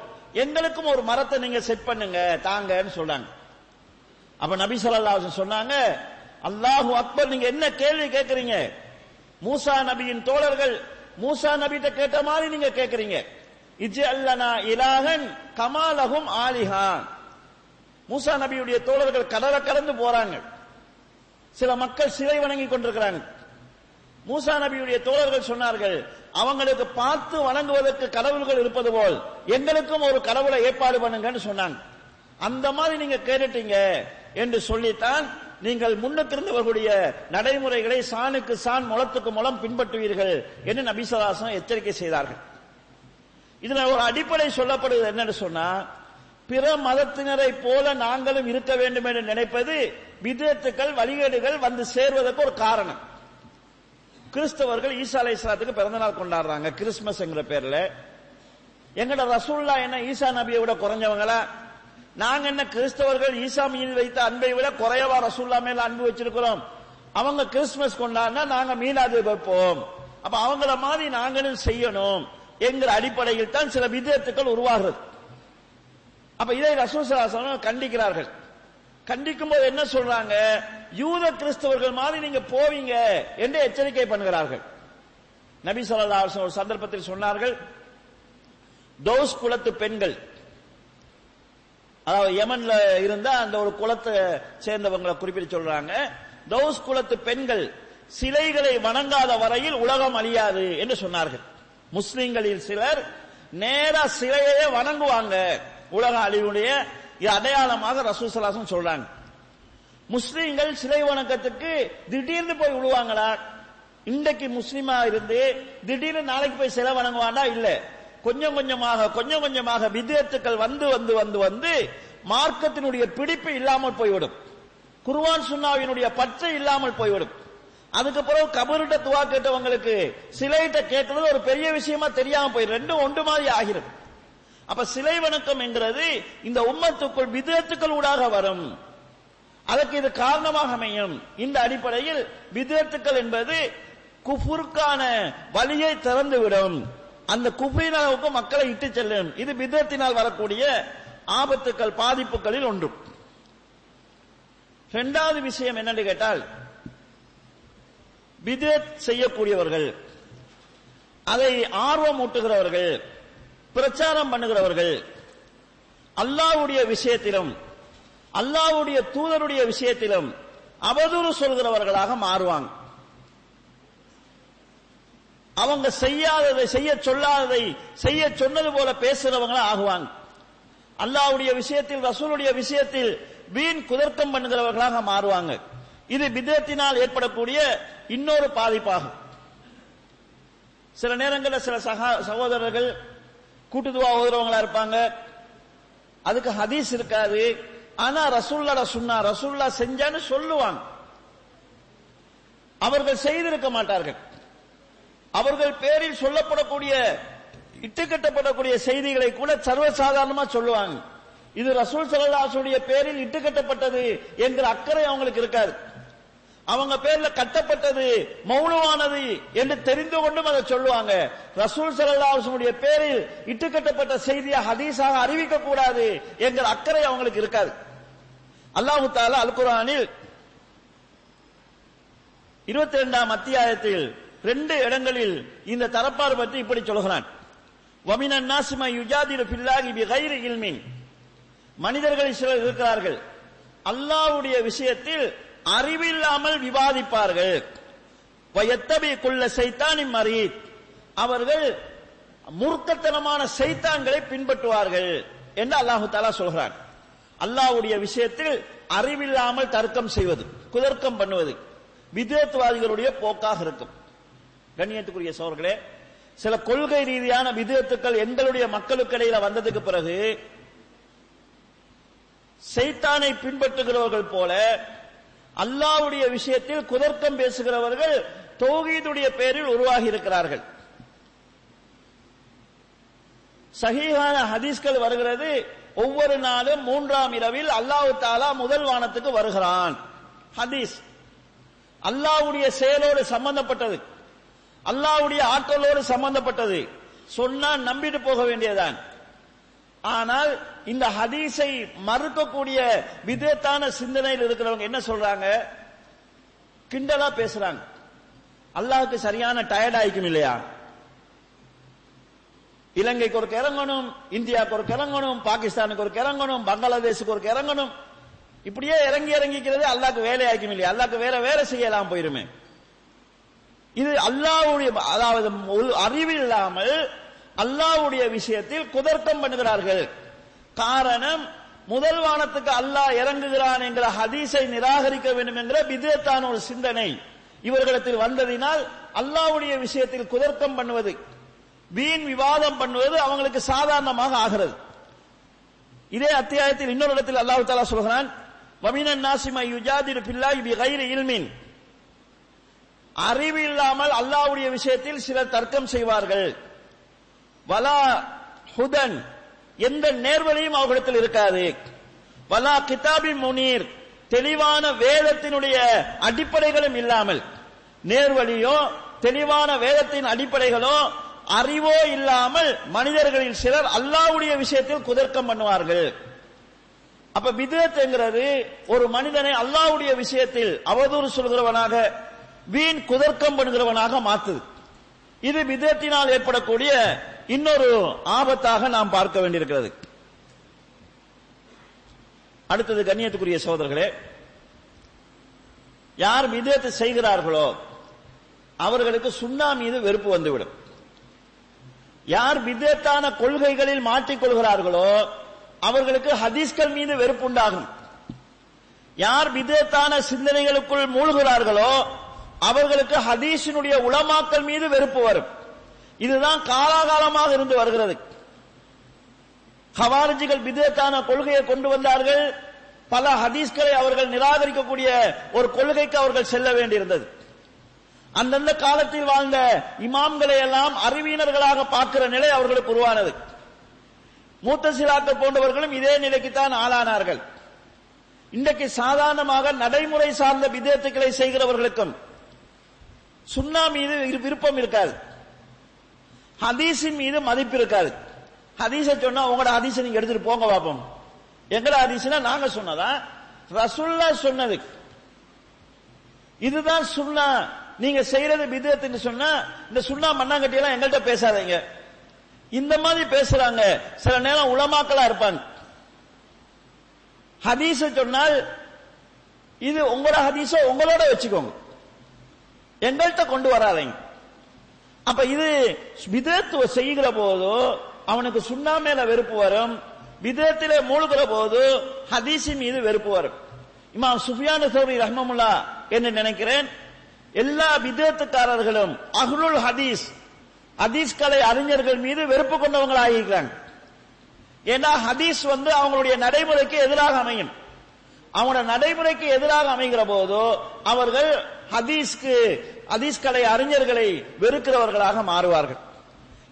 Speaker 1: எங்களுக்கும் ஒரு மரத்தை நீங்க செட் பண்ணுங்க தாங்கன்னு சொல்றாங்க அப்ப நபி சொல்லா சொன்னாங்க அல்லாஹு அக்பர் நீங்க என்ன கேள்வி கேட்கறீங்க மூசா நபியின் தோழர்கள் மூசா நபிட்ட கேட்ட மாதிரி நீங்க கேட்கறீங்க இஜ் அல்லனா இலாகன் கமாலகும் ஆலிஹான் மூசா நபியுடைய தோழர்கள் கடலை கடந்து போறாங்க சில மக்கள் சிலை வணங்கி கொண்டிருக்கிறாங்க மூசா நபியுடைய தோழர்கள் சொன்னார்கள் அவங்களுக்கு பார்த்து வணங்குவதற்கு கடவுள்கள் இருப்பது போல் எங்களுக்கும் ஒரு கடவுளை ஏற்பாடு பண்ணுங்கன்னு சொன்னாங்க அந்த மாதிரி நீங்க கேட்டுட்டீங்க என்று சொல்லித்தான் நீங்கள் முன்னிருந்தவர்களுடைய நடைமுறைகளை சாணுக்கு சான் முளத்துக்கு முளம் பின்பற்றுவீர்கள் என்று நபிசராசன் எச்சரிக்கை செய்தார்கள் இதுல ஒரு அடிப்படை சொல்லப்படுவது என்னன்னு சொன்னா பிற மதத்தினரை போல நாங்களும் இருக்க வேண்டும் என்று நினைப்பது விதத்துக்கள் வழிகேடுகள் வந்து சேர்வதற்கு ஒரு காரணம் கிறிஸ்தவர்கள் ஈசா அலை இஸ்லாத்துக்கு பிறந்த நாள் கொண்டாடுறாங்க கிறிஸ்துமஸ் பேர்ல எங்கட ரசூல்லா என்ன ஈசா நபியை விட குறைஞ்சவங்களா நாங்க என்ன கிறிஸ்தவர்கள் ஈசா மீன் வைத்த அன்பை விட குறையவா ரசூல்லா மேல அன்பு வச்சிருக்கிறோம் அவங்க கிறிஸ்துமஸ் கொண்டாடினா நாங்க மீனாது வைப்போம் அப்ப அவங்கள மாதிரி நாங்களும் செய்யணும் எங்கிற அடிப்படையில் தான் சில விதத்துக்கள் உருவாகிறது அப்ப இதை ரசூசராசனம் கண்டிக்கிறார்கள் கண்டிக்கும் போது என்ன சொல்றாங்க யூத கிறிஸ்தவர்கள் மாதிரி நீங்க போவீங்க என்று எச்சரிக்கை பண்ணுகிறார்கள் நபி சொல்லா ஒரு சந்தர்ப்பத்தில் சொன்னார்கள் தோஸ் குலத்து பெண்கள் அதாவது யமன்ல இருந்த அந்த ஒரு குலத்தை சேர்ந்தவங்களை குறிப்பிட்டு சொல்றாங்க தௌஸ் குலத்து பெண்கள் சிலைகளை வணங்காத வரையில் உலகம் அழியாது என்று சொன்னார்கள் முஸ்லிம்களில் சிலர் நேரா சிலையே வணங்குவாங்க உலக அழிவுடைய அடையாளமாக ரசூசலாசம் சொல்றாங்க முஸ்லீம்கள் சிலை வணக்கத்துக்கு திடீர்னு போய் விழுவாங்களா இன்றைக்கு முஸ்லீமா இருந்து திடீர்னு நாளைக்கு போய் சிலை வணங்குவாண்டா இல்ல கொஞ்சம் கொஞ்சமாக கொஞ்சம் கொஞ்சமாக விதத்துக்கள் வந்து வந்து வந்து வந்து மார்க்கத்தினுடைய பிடிப்பு இல்லாமல் போய்விடும் குர்வான் சுன்னாவினுடைய பற்று இல்லாமல் போய்விடும் அதுக்கு பிறகு கபருட்ட துவா கேட்டவங்களுக்கு சிலையிட்ட கேட்டது ஒரு பெரிய விஷயமா தெரியாம போய் ரெண்டும் ஒன்று மாதிரி ஆகிறது அப்ப சிலை வணக்கம் என்கிறது இந்த உம்மத்துக்குள் விதத்துக்கள் ஊடாக வரும் அதற்கு இது காரணமாக அமையும் இந்த அடிப்படையில் விதத்துக்கள் என்பது குஃபுருக்கான வழியை திறந்துவிடும் அந்த குஃபரின் அளவுக்கு மக்களை இட்டு செல்லும் இது விதத்தினால் வரக்கூடிய ஆபத்துக்கள் பாதிப்புகளில் ஒன்று இரண்டாவது விஷயம் என்னன்னு கேட்டால் விதத் செய்யக்கூடியவர்கள் அதை ஆர்வம் ஊட்டுகிறவர்கள் பிரச்சாரம் பண்ணுகிறவர்கள் அல்லாவுடைய விஷயத்திலும் அல்லாவுடைய தூதருடைய விஷயத்திலும் அவதூறு சொல்கிறவர்களாக மாறுவாங்க அவங்க செய்யாததை செய்ய சொல்லாததை செய்ய சொன்னது போல பேசுறவங்களா ஆகுவாங்க அல்லாவுடைய விஷயத்தில் ரசூலுடைய விஷயத்தில் வீண் குதர்க்கம் பண்ணுகிறவர்களாக மாறுவாங்க இது விதத்தினால் ஏற்படக்கூடிய இன்னொரு பாதிப்பாகும் சில நேரங்களில் சில சகா சகோதரர்கள் கூட்டுதுவா ஓதுறவங்களா இருப்பாங்க அதுக்கு ஹதீஸ் இருக்காது ஆனா ரசுல்லட சொன்னா ரசுல்லா செஞ்சான்னு சொல்லுவாங்க அவர்கள் செய்திருக்க மாட்டார்கள் அவர்கள் பேரில் சொல்லப்படக்கூடிய இட்டுக்கட்டப்படக்கூடிய செய்திகளை கூட சர்வசாதாரணமா சொல்லுவாங்க இது ரசூல் சல்லாசுடைய பேரில் இட்டுக்கட்டப்பட்டது என்கிற அக்கறை அவங்களுக்கு இருக்காது அவங்க பேர்ல கட்டப்பட்டது மௌனமானது என்று தெரிந்து கொண்டும் அதை சொல்லுவாங்க ரசூல் சல்லாஹுடைய பேரில் இட்டுக்கட்டப்பட்ட செய்தியை ஹதீஸாக அறிவிக்க கூடாது என்கிற அக்கறை அவங்களுக்கு இருக்காது அல்லாஹு தாலா அல் குரானில் இருபத்தி ரெண்டாம் அத்தியாயத்தில் ரெண்டு இடங்களில் இந்த தரப்பார் பற்றி இப்படி சொல்கிறான் பில்லாகி இல்மின் மனிதர்கள் சிலர் இருக்கிறார்கள் அல்லாவுடைய விஷயத்தில் அறிவில்லாமல் விவாதிப்பார்கள் அவர்கள் முர்க்கத்தனமான சைத்தான்களை பின்பற்றுவார்கள் என்று அல்லாஹு தாலா சொல்கிறான் அல்லாவுடைய விஷயத்தில் அறிவில்லாமல் தர்க்கம் செய்வது குதர்க்கம் பண்ணுவது விதத்துவாதிகளுடைய போக்காக இருக்கும் கண்ணியத்துக்குரிய சோர்களே சில கொள்கை ரீதியான விதத்துக்கள் எங்களுடைய மக்களுக்கு இடையில வந்ததுக்கு பிறகு சைத்தானை பின்பற்றுகிறவர்கள் போல அல்லாவுடைய விஷயத்தில் குதர்க்கம் பேசுகிறவர்கள் தொகுதியுடைய பேரில் உருவாகி இருக்கிறார்கள் சகிஹான ஹதீஸ்கள் வருகிறது ஒவ்வொரு நாளும் மூன்றாம் இரவில் அல்லாஹு தாலா முதல் வானத்துக்கு வருகிறான் ஹதீஸ் அல்லாவுடைய செயலோடு சம்பந்தப்பட்டது அல்லாவுடைய ஆற்றலோடு சம்பந்தப்பட்டது சொன்னா நம்பிட்டு போக வேண்டியதான் ஆனால் இந்த ஹதீஸை மறுக்கக்கூடிய விதத்தான சிந்தனையில் இருக்கிறவங்க என்ன சொல்றாங்க கிண்டலா பேசுறாங்க அல்லாஹுக்கு சரியான டயர்ட் ஆயிக்கும் இல்லையா இலங்கைக்கு ஒரு இறங்கணும் இந்தியாவுக்கு ஒரு இறங்கணும் பாகிஸ்தானுக்கு ஒரு இறங்கணும் பங்களாதேஷுக்கு ஒரு இறங்கணும் இப்படியே இறங்கி இறங்கிக்கிறது அல்லாக்கு வேலையாக்கும் இல்லையா அல்லாக்கு வேற வேலை செய்யலாம் போயிருமே இது அல்லாவுடைய அதாவது அறிவில்லாமல் அல்லாவுடைய விஷயத்தில் குதர்க்கம் பண்ணுகிறார்கள் காரணம் முதல் வானத்துக்கு அல்லாஹ் இறங்குகிறான் என்கிற ஹதீஸை நிராகரிக்க வேண்டும் என்ற விதத்தான ஒரு சிந்தனை இவர்களிடத்தில் வந்ததினால் அல்லாவுடைய விஷயத்தில் குதர்க்கம் பண்ணுவது வீண் விவாதம் பண்ணுவது அவங்களுக்கு சாதாரணமாக ஆகிறது இதே அத்தியாயத்தில் இன்னொரு இடத்தில் அல்லாஹு தாலா சொல்கிறான் வமினன் யுஜாதிரு அறிவு இல்லாமல் அல்லாஹ்வுடைய விஷயத்தில் சிலர் தர்க்கம் செய்வார்கள் வலா ஹுதன் எந்த நேர்வழியும் அவர்களிடத்தில் இருக்காது வலா கிதாபி முனீர் தெளிவான வேதத்தினுடைய அடிப்படைகளும் இல்லாமல் நேர்வழியோ தெளிவான வேதத்தின் அடிப்படைகளோ அறிவோ இல்லாமல் மனிதர்களில் சிலர் அல்லாவுடைய விஷயத்தில் குதர்க்கம் பண்ணுவார்கள் அப்ப விதத்துங்கிறது ஒரு மனிதனை அல்லாவுடைய விஷயத்தில் அவதூறு சொல்கிறவனாக வீண் குதர்க்கம் பண்ணுகிறவனாக மாத்துது இது விதத்தினால் ஏற்படக்கூடிய இன்னொரு ஆபத்தாக நாம் பார்க்க வேண்டியிருக்கிறது அடுத்தது கண்ணியத்துக்குரிய சோதர்களே யார் விதத்தை செய்கிறார்களோ அவர்களுக்கு சுண்ணா மீது வெறுப்பு வந்துவிடும் யார் விதத்தான கொள்கைகளில் மாற்றிக்கொள்கிறார்களோ அவர்களுக்கு ஹதீஸ்கள் மீது வெறுப்புண்டாகும் யார் விதத்தான சிந்தனைகளுக்குள் மூழ்கிறார்களோ அவர்களுக்கு ஹதீஷினுடைய உளமாக்கல் மீது வெறுப்பு வரும் இதுதான் காலாகாலமாக இருந்து வருகிறது ஹவாரிஜிகள் விதத்தான கொள்கையை கொண்டு வந்தார்கள் பல ஹதீஸ்களை அவர்கள் நிராகரிக்கக்கூடிய ஒரு கொள்கைக்கு அவர்கள் செல்ல வேண்டியிருந்தது அந்தந்த காலத்தில் வாழ்ந்த இமாம்களை எல்லாம் அறிவியினர்களாக பார்க்கிற நிலை அவர்களுக்கு உருவானது மூத்த சிலாக்க போன்றவர்களும் இதே நிலைக்குத்தான் ஆளானார்கள் இன்றைக்கு சாதாரணமாக நடைமுறை சார்ந்த விதத்துக்களை செய்கிறவர்களுக்கும் சுண்ணா மீது விருப்பம் இருக்காது ஹதீஸின் மீது மதிப்பு இருக்காது ஹதீச சொன்னா உங்களோட ஹதீச நீங்க எடுத்துட்டு போங்க பார்ப்போம் எங்கட ஹதீஸ்னா நாங்க சொன்னதா ரசுல்லா சொன்னது இதுதான் சுண்ணா நீங்க செய்யறது பிதத்துன்னு சொன்னா இந்த சுண்ணா மண்ணாங்கட்டி எல்லாம் எங்கள்கிட்ட பேசாதீங்க இந்த மாதிரி பேசுறாங்க சில நேரம் உளமாக்கலா இருப்பாங்க ஹதீச சொன்னால் இது உங்களோட ஹதீச உங்களோட வச்சுக்கோங்க எங்கள்கிட்ட கொண்டு வராதீங்க அப்ப இது விதத்துவ செய்கிற போதோ அவனுக்கு சுண்ணா மேல வெறுப்பு வரும் விதத்தில மூழ்கிற போது ஹதீசி மீது வெறுப்பு வரும் இமாம் சுஃபியான சௌரி ரஹ்மமுல்லா என்று நினைக்கிறேன் எல்லா விதத்துக்காரர்களும் அஹ்ருல் ஹதீஸ் ஹதீஸ்களை அறிஞர்கள் மீது வெறுப்பு கொண்டவங்களாக இருக்கிறாங்க ஏன்னா ஹதீஸ் வந்து அவங்களுடைய நடைமுறைக்கு எதிராக அமையும் அவங்களோட நடைமுறைக்கு எதிராக அமைகிற போதோ அவர்கள் ஹதீஸ்க்கு ஹதீஸ்களை அறிஞர்களை வெறுக்கிறவர்களாக மாறுவார்கள்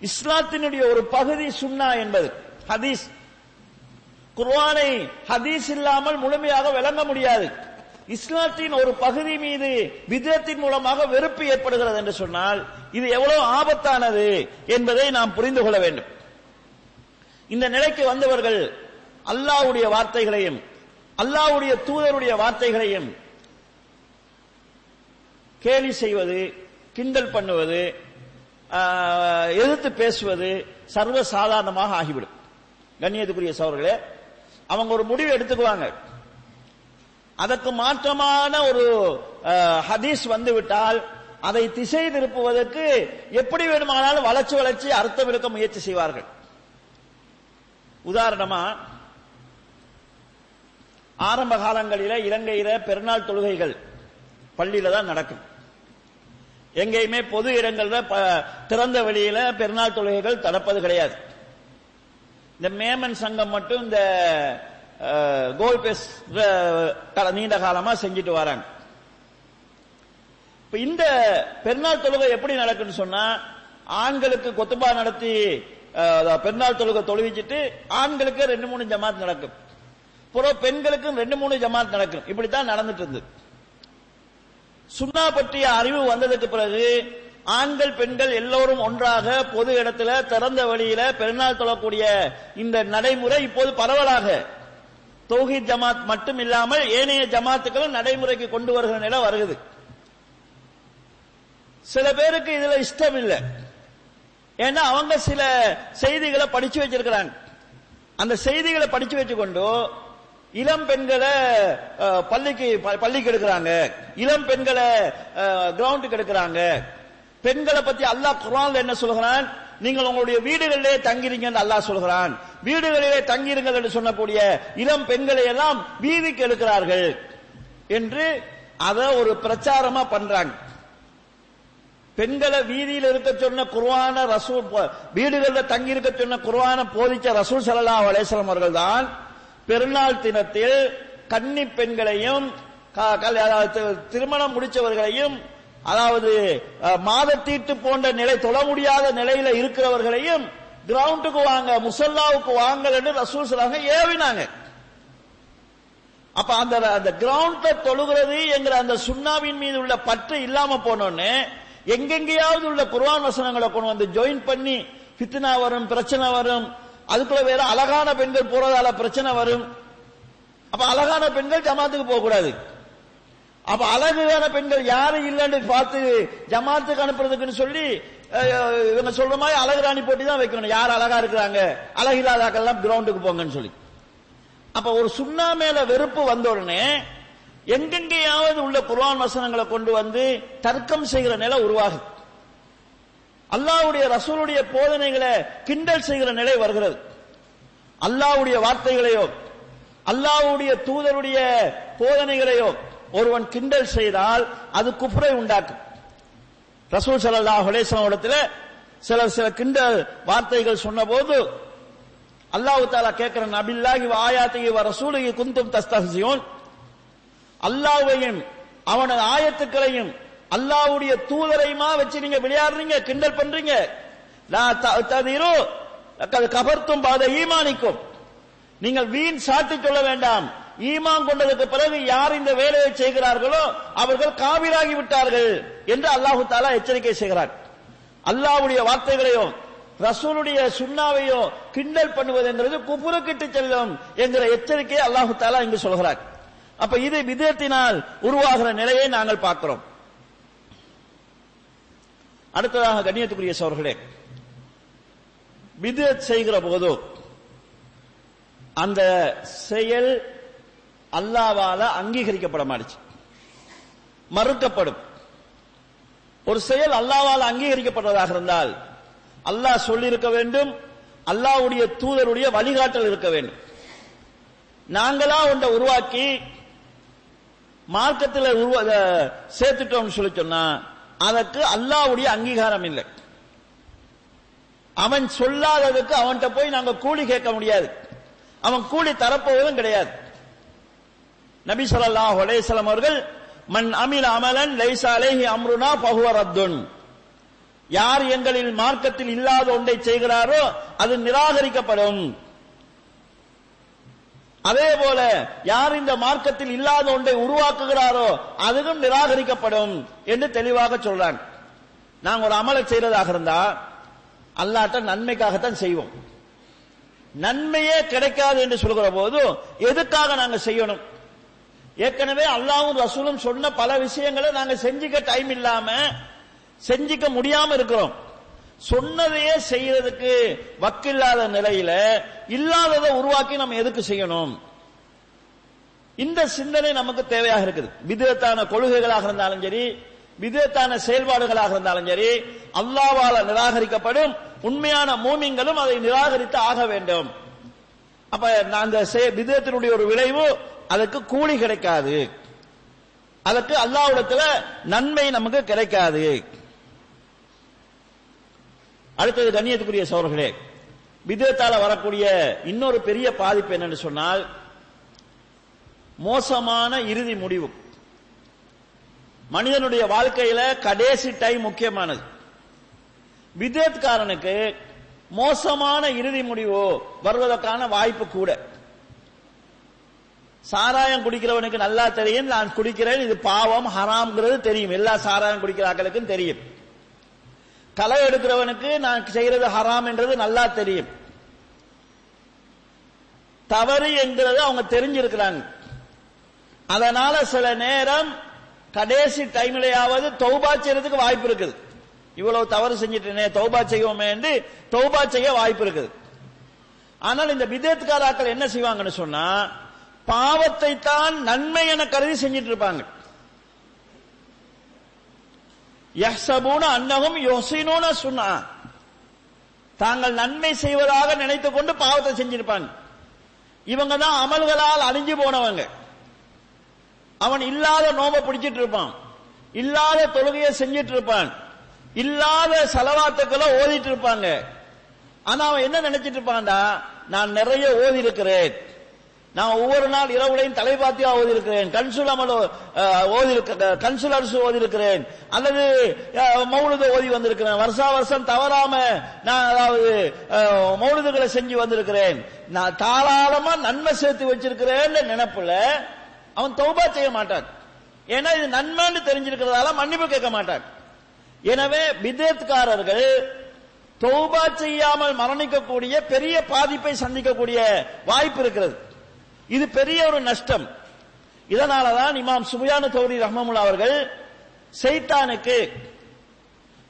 Speaker 1: இஸ்லாத்தினுடைய ஒரு பகுதி சுன்னா என்பது ஹதீஸ் குர்வானை ஹதீஸ் இல்லாமல் முழுமையாக விளங்க முடியாது இஸ்லாத்தின் ஒரு பகுதி மீது விதத்தின் மூலமாக வெறுப்பு ஏற்படுகிறது என்று சொன்னால் இது எவ்வளவு ஆபத்தானது என்பதை நாம் புரிந்து கொள்ள வேண்டும் இந்த நிலைக்கு வந்தவர்கள் அல்லாவுடைய வார்த்தைகளையும் அல்லாவுடைய தூதருடைய வார்த்தைகளையும் கேலி செய்வது கிண்டல் பண்ணுவது எதிர்த்து பேசுவது சர்வ சாதாரணமாக ஆகிவிடும் கண்ணியத்துக்குரிய சவர்களே அவங்க ஒரு முடிவு எடுத்துக்குவாங்க அதற்கு மாற்றமான ஒரு ஹதீஸ் வந்துவிட்டால் அதை திசை திருப்புவதற்கு எப்படி வேணுமானாலும் வளர்ச்சி வளர்ச்சி அர்த்தம் இருக்க முயற்சி செய்வார்கள் உதாரணமா ஆரம்ப காலங்களில இலங்கையில பெருநாள் தொழுகைகள் பள்ளியில தான் நடக்கும் எங்கேயுமே பொது இடங்கள்ல திறந்த வெளியில பெருநாள் தொழுகைகள் தடப்பது கிடையாது இந்த மேமன் சங்கம் மட்டும் இந்த கோல் பேஸ் நீண்ட காலமா செஞ்சுட்டு வராங்க இப்ப இந்த பெருநாள் தொழுகை எப்படி நடக்குன்னு சொன்னா ஆண்களுக்கு கொத்துபா நடத்தி பெருநாள் தொழுகை தொழுவிச்சுட்டு ஆண்களுக்கு ரெண்டு மூணு ஜமாத் நடக்கும் புறம் பெண்களுக்கும் ரெண்டு மூணு ஜமாத் நடக்கும் இப்படித்தான் நடந்துட்டு இருந்தது சுண்ணா பற்றிய அறிவு வந்ததுக்கு பிறகு ஆண்கள் பெண்கள் எல்லோரும் ஒன்றாக பொது இடத்துல திறந்த வழியில பெருநாள் தொழக்கூடிய இந்த நடைமுறை இப்போது பரவலாக தௌஹீத் ஜமாத் மட்டும் இல்லாமல் ஏனைய ஜமாத்துக்களும் நடைமுறைக்கு கொண்டு வருகிற நிலை வருகிறது சில பேருக்கு இதுல இஷ்டம் இல்லை ஏன்னா அவங்க சில செய்திகளை படிச்சு வச்சிருக்கிறாங்க அந்த செய்திகளை படிச்சு வச்சுக்கொண்டு இளம் பெண்களை பள்ளிக்கு பள்ளிக்கு எடுக்கிறாங்க இளம் பெண்களை கிரவுண்டுக்கு எடுக்கிறாங்க பெண்களை பத்தி அல்லாஹ் குரான் என்ன சொல்கிறான் நீங்கள் உங்களுடைய வீடுகளிலே தங்கிருங்க என்று அல்லாஹ் சொல்கிறான் வீடுகளிலே தங்கிருங்கள் என்று சொல்லக்கூடிய இளம் பெண்களை எல்லாம் வீதிக்கு எழுக்கிறார்கள் என்று அதை ஒரு பிரச்சாரமா பண்றாங்க பெண்களை வீதியில் இருக்க சொன்ன குருவான ரசூ வீடுகளில் தங்கி இருக்க சொன்ன குருவான போதிச்ச ரசூல் சல்லா அலேஸ்வரம் அவர்கள் தான் பெருநாள் தினத்தில் கன்னி பெண்களையும் திருமணம் முடிச்சவர்களையும் அதாவது மாதத்தீட்டு போன்ற நிலை தொழ முடியாத நிலையில இருக்கிறவர்களையும் கிரவுண்டுக்கு வாங்க முசல்லாவுக்கு வாங்க ரசூல் சொல்லாங்க ஏவினாங்க அப்ப அந்த அந்த கிரவுண்ட்ல தொழுகிறது என்கிற அந்த சுண்ணாவின் மீது உள்ள பற்று இல்லாம போனோன்னு எங்கெங்கேயாவது உள்ள குர்வான் வசனங்களை கொண்டு வந்து ஜாயின் பண்ணி பித்னா வரும் பிரச்சனை வரும் அதுக்குள்ள வேற அழகான பெண்கள் போறதால பிரச்சனை வரும் அப்ப அழகான பெண்கள் ஜமாத்துக்கு போக கூடாது அப்ப அழகுகான பெண்கள் யாரும் இல்லைன்னு பார்த்து ஜமாத்துக்கு அனுப்புறதுக்குன்னு சொல்லி இவங்க சொல்ற மாதிரி அழகு ராணி போட்டி தான் வைக்கணும் யார் அழகா இருக்கிறாங்க அழகு இல்லாதாக்கள்லாம் கிரவுண்டுக்கு போங்கன்னு சொல்லி அப்ப ஒரு சுண்ணா மேல வெறுப்பு வந்த உடனே எங்கெங்கேயாவது உள்ள குர்ஆன் வசனங்களை கொண்டு வந்து தர்க்கம் செய்கிற நிலை உருவாகுது அல்லாவுடைய ரசூலுடைய போதனைகளை கிண்டல் செய்கிற நிலை வருகிறது அல்லாவுடைய வார்த்தைகளையோ அல்லாவுடைய தூதருடைய போதனைகளையோ ஒருவன் கிண்டல் செய்தால் அது குப்புரை உண்டாக்கும் ரசூல் சலல்லா ஹுலேசன் சில சில கிண்டல் வார்த்தைகள் சொன்ன போது அல்லாஹு தாலா கேட்கிற நபில்லாகி ஆயாத்தையை குந்தும் தஸ்தியும் அல்லாவையும் அவனது ஆயத்துக்களையும் அல்லாவுடைய தூதரையுமா வச்சு நீங்க விளையாடுறீங்க கிண்டல் பண்றீங்க கபர்த்தும் பாத ஈமானிக்கும் நீங்கள் வீண் சாட்டி கொள்ள வேண்டாம் ஈமான் கொண்டதற்கு பிறகு யார் இந்த வேலையை செய்கிறார்களோ அவர்கள் காவிராகி விட்டார்கள் என்று அல்லாஹு தாலா எச்சரிக்கை செய்கிறார் அல்லாவுடைய வார்த்தைகளையோ ரசூலுடைய சுண்ணாவையோ கிண்டல் பண்ணுவது என்கிறது குப்புறக்கிட்டு செல்லும் என்கிற எச்சரிக்கையை அல்லாஹு தாலா இங்கு சொல்கிறார் அப்ப இது விதத்தினால் உருவாகிற நிலையை நாங்கள் பார்க்கிறோம் அடுத்ததாக கண்ணியத்துக்குரிய சோர்களே விதத் செய்கிற போதோ அந்த செயல் அல்லாவால அங்கீகரிக்கப்பட மாட்டுச்சு மறுக்கப்படும் ஒரு செயல் அல்லாவால் அங்கீகரிக்கப்பட்டதாக இருந்தால் அல்லாஹ் சொல்லியிருக்க வேண்டும் அல்லாவுடைய தூதருடைய வழிகாட்டல் இருக்க வேண்டும் நாங்களா ஒன்றை உருவாக்கி மார்க்கத்தில் சேர்த்துட்டோம்னு சொல்லி சொன்னா அதற்கு அல்லாவுடைய அங்கீகாரம் இல்லை அவன் சொல்லாததுக்கு அவன்கிட்ட போய் நாங்க கூலி கேட்க முடியாது அவன் கூலி தரப்போவதும் கிடையாது நபி சொல்லா அலேசலம் அவர்கள் மண் அமில் அமலன் லைசாலேஹி அலேஹி அம்ருனா பகுவரத்துன் யார் எங்களில் மார்க்கத்தில் இல்லாத ஒன்றை செய்கிறாரோ அது நிராகரிக்கப்படும் அதே போல யார் இந்த மார்க்கத்தில் இல்லாத ஒன்றை உருவாக்குகிறாரோ அதுவும் நிராகரிக்கப்படும் என்று தெளிவாக சொல்றான் நாங்க ஒரு அமலை செய்யறதாக இருந்தா அல்லாட்ட நன்மைக்காகத்தான் செய்வோம் நன்மையே கிடைக்காது என்று சொல்கிற போது எதுக்காக நாங்க செய்யணும் ஏற்கனவே அல்லாவும் ரசூலும் சொன்ன பல விஷயங்களை நாங்க செஞ்சுக்க டைம் இல்லாம செஞ்சுக்க முடியாம இருக்கிறோம் சொன்னதையே செய்யறதுக்கு வக்கு இல்லாத நிலையில இல்லாததை உருவாக்கி நம்ம எதுக்கு செய்யணும் இந்த சிந்தனை நமக்கு தேவையாக இருக்குது விதத்தான கொள்கைகளாக இருந்தாலும் சரி விதத்தான செயல்பாடுகளாக இருந்தாலும் சரி அல்லாவால நிராகரிக்கப்படும் உண்மையான மூமிங்களும் அதை நிராகரித்து ஆக வேண்டும் அப்ப நான் விதத்தினுடைய ஒரு விளைவு அதற்கு கூலி கிடைக்காது அதற்கு அல்லாவிடத்துல நன்மை நமக்கு கிடைக்காது அடுத்தது கண்ணியத்துக்குரிய சோழர்களே விதத்தால வரக்கூடிய இன்னொரு பெரிய பாதிப்பு என்னன்னு சொன்னால் மோசமான இறுதி முடிவு மனிதனுடைய வாழ்க்கையில கடைசி டைம் முக்கியமானது விதத்காரனுக்கு மோசமான இறுதி முடிவு வருவதற்கான வாய்ப்பு கூட சாராயம் குடிக்கிறவனுக்கு நல்லா தெரியும் நான் குடிக்கிறேன் இது பாவம் ஹராம்ங்கிறது தெரியும் எல்லா சாராயம் குடிக்கிற ஆக்களுக்கும் தெரியும் களை எடுக்கிறவனுக்கு நான் செய்யறது ஹராம் என்றது நல்லா தெரியும் தவறு என்கிறது அவங்க தெரிஞ்சிருக்கிறாங்க அதனால சில நேரம் கடைசி டைம்லயாவது தௌபா செய்யறதுக்கு வாய்ப்பு இருக்குது இவ்வளவு தவறு செஞ்சிட்டே தௌபா செய்வோமே என்று தௌபா செய்ய வாய்ப்பு இருக்குது ஆனால் இந்த விதத்துக்காராக்கள் என்ன செய்வாங்கன்னு சொன்னா பாவத்தை தான் நன்மை என கருதி செஞ்சிட்டு இருப்பாங்க யஹ்சபூன அன்னகம் யோசினோன சொன்னா தாங்கள் நன்மை செய்வதாக நினைத்துக் கொண்டு பாவத்தை செஞ்சிருப்பாங்க இவங்க தான் அமல்களால் அழிஞ்சு போனவங்க அவன் இல்லாத நோம்ப பிடிச்சிட்டு இருப்பான் இல்லாத தொழுகையை செஞ்சிட்டு இருப்பான் இல்லாத செலவாத்துக்களை ஓதிட்டு இருப்பாங்க ஆனா அவன் என்ன நினைச்சிட்டு இருப்பான்டா நான் நிறைய ஓதி இருக்கிறேன் நான் ஒவ்வொரு நாள் இரவுலையும் தலைபாத்தியா ஓதி இருக்கிறேன் கன்சுல் அமல் ஓதி கன்சுல் அரசு ஓதி இருக்கிறேன் அல்லது மௌலுத ஓதி வந்திருக்கிறேன் வருஷா வருஷம் தவறாம நான் அதாவது மௌலதுகளை செஞ்சு வந்திருக்கிறேன் நான் தாராளமா நன்மை சேர்த்து வச்சிருக்கிறேன் நினைப்புல அவன் தௌபா செய்ய மாட்டான் ஏன்னா இது நன்மைன்னு தெரிஞ்சிருக்கிறதால மன்னிப்பு கேட்க மாட்டான் எனவே விதேத்காரர்கள் தௌபா செய்யாமல் மரணிக்கக்கூடிய பெரிய பாதிப்பை சந்திக்கக்கூடிய வாய்ப்பு இருக்கிறது இது பெரிய ஒரு நஷ்டம் இதனாலதான் இமாம் சுபியான கௌரி ரஹ்மமுல்லா அவர்கள் செய்தானுக்கு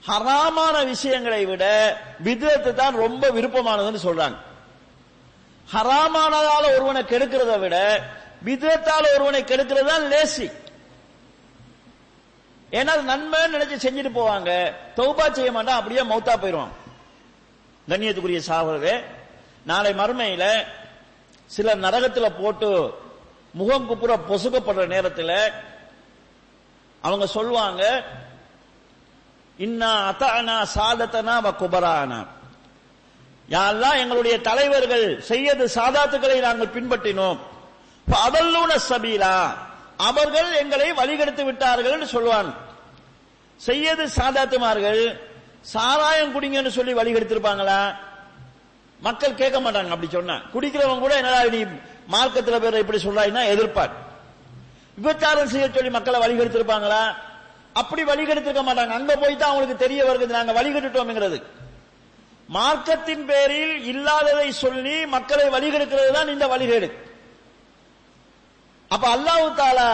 Speaker 1: ஹராமான விஷயங்களை விட விதத்து தான் ரொம்ப விருப்பமானதுன்னு சொல்றாங்க ஹராமானதால ஒருவனை கெடுக்கிறத விட விதத்தால் ஒருவனை கெடுக்கிறது தான் லேசி ஏன்னா நண்பன் நினைச்சு செஞ்சுட்டு போவாங்க தௌபா செய்ய மாட்டான் அப்படியே மௌத்தா போயிடுவான் கண்ணியத்துக்குரிய சாகுறது நாளை மறுமையில சில நரகத்துல போட்டு முகம் குப்புற பொசுக்கப்படுற நேரத்தில் அவங்க சொல்லுவாங்க இன்னா அத்தானா சாதத்தனா வ குபரானா யாரெல்லாம் எங்களுடைய தலைவர்கள் செய்யது சாதாத்துக்களை நாங்கள் பின்பற்றினோம் அதல்லூன சபீலா அவர்கள் எங்களை வழிகெடுத்து விட்டார்கள் என்று சொல்லுவான் செய்யது சாதாத்துமார்கள் சாராயம் குடிங்கன்னு சொல்லி வழிகெடுத்திருப்பாங்களா மக்கள் கேட்க மாட்டாங்க அப்படி சொன்ன குடிக்கிறவங்க கூட என்னடா நீ மார்க்கத்தில் பேர் இப்படி சொல்றாய்னா எதிர்ப்பார் விபச்சாரம் செய்ய சொல்லி மக்களை வழிகெடுத்திருப்பாங்களா அப்படி வழிகெடுத்திருக்க மாட்டாங்க அங்க போய் தான் அவங்களுக்கு தெரிய வருது நாங்க வழிகெட்டுட்டோம்ங்கிறது மார்க்கத்தின் பேரில் இல்லாததை சொல்லி மக்களை வழிகெடுக்கிறது தான் இந்த வழிகேடு அப்ப அல்லாஹு தாலா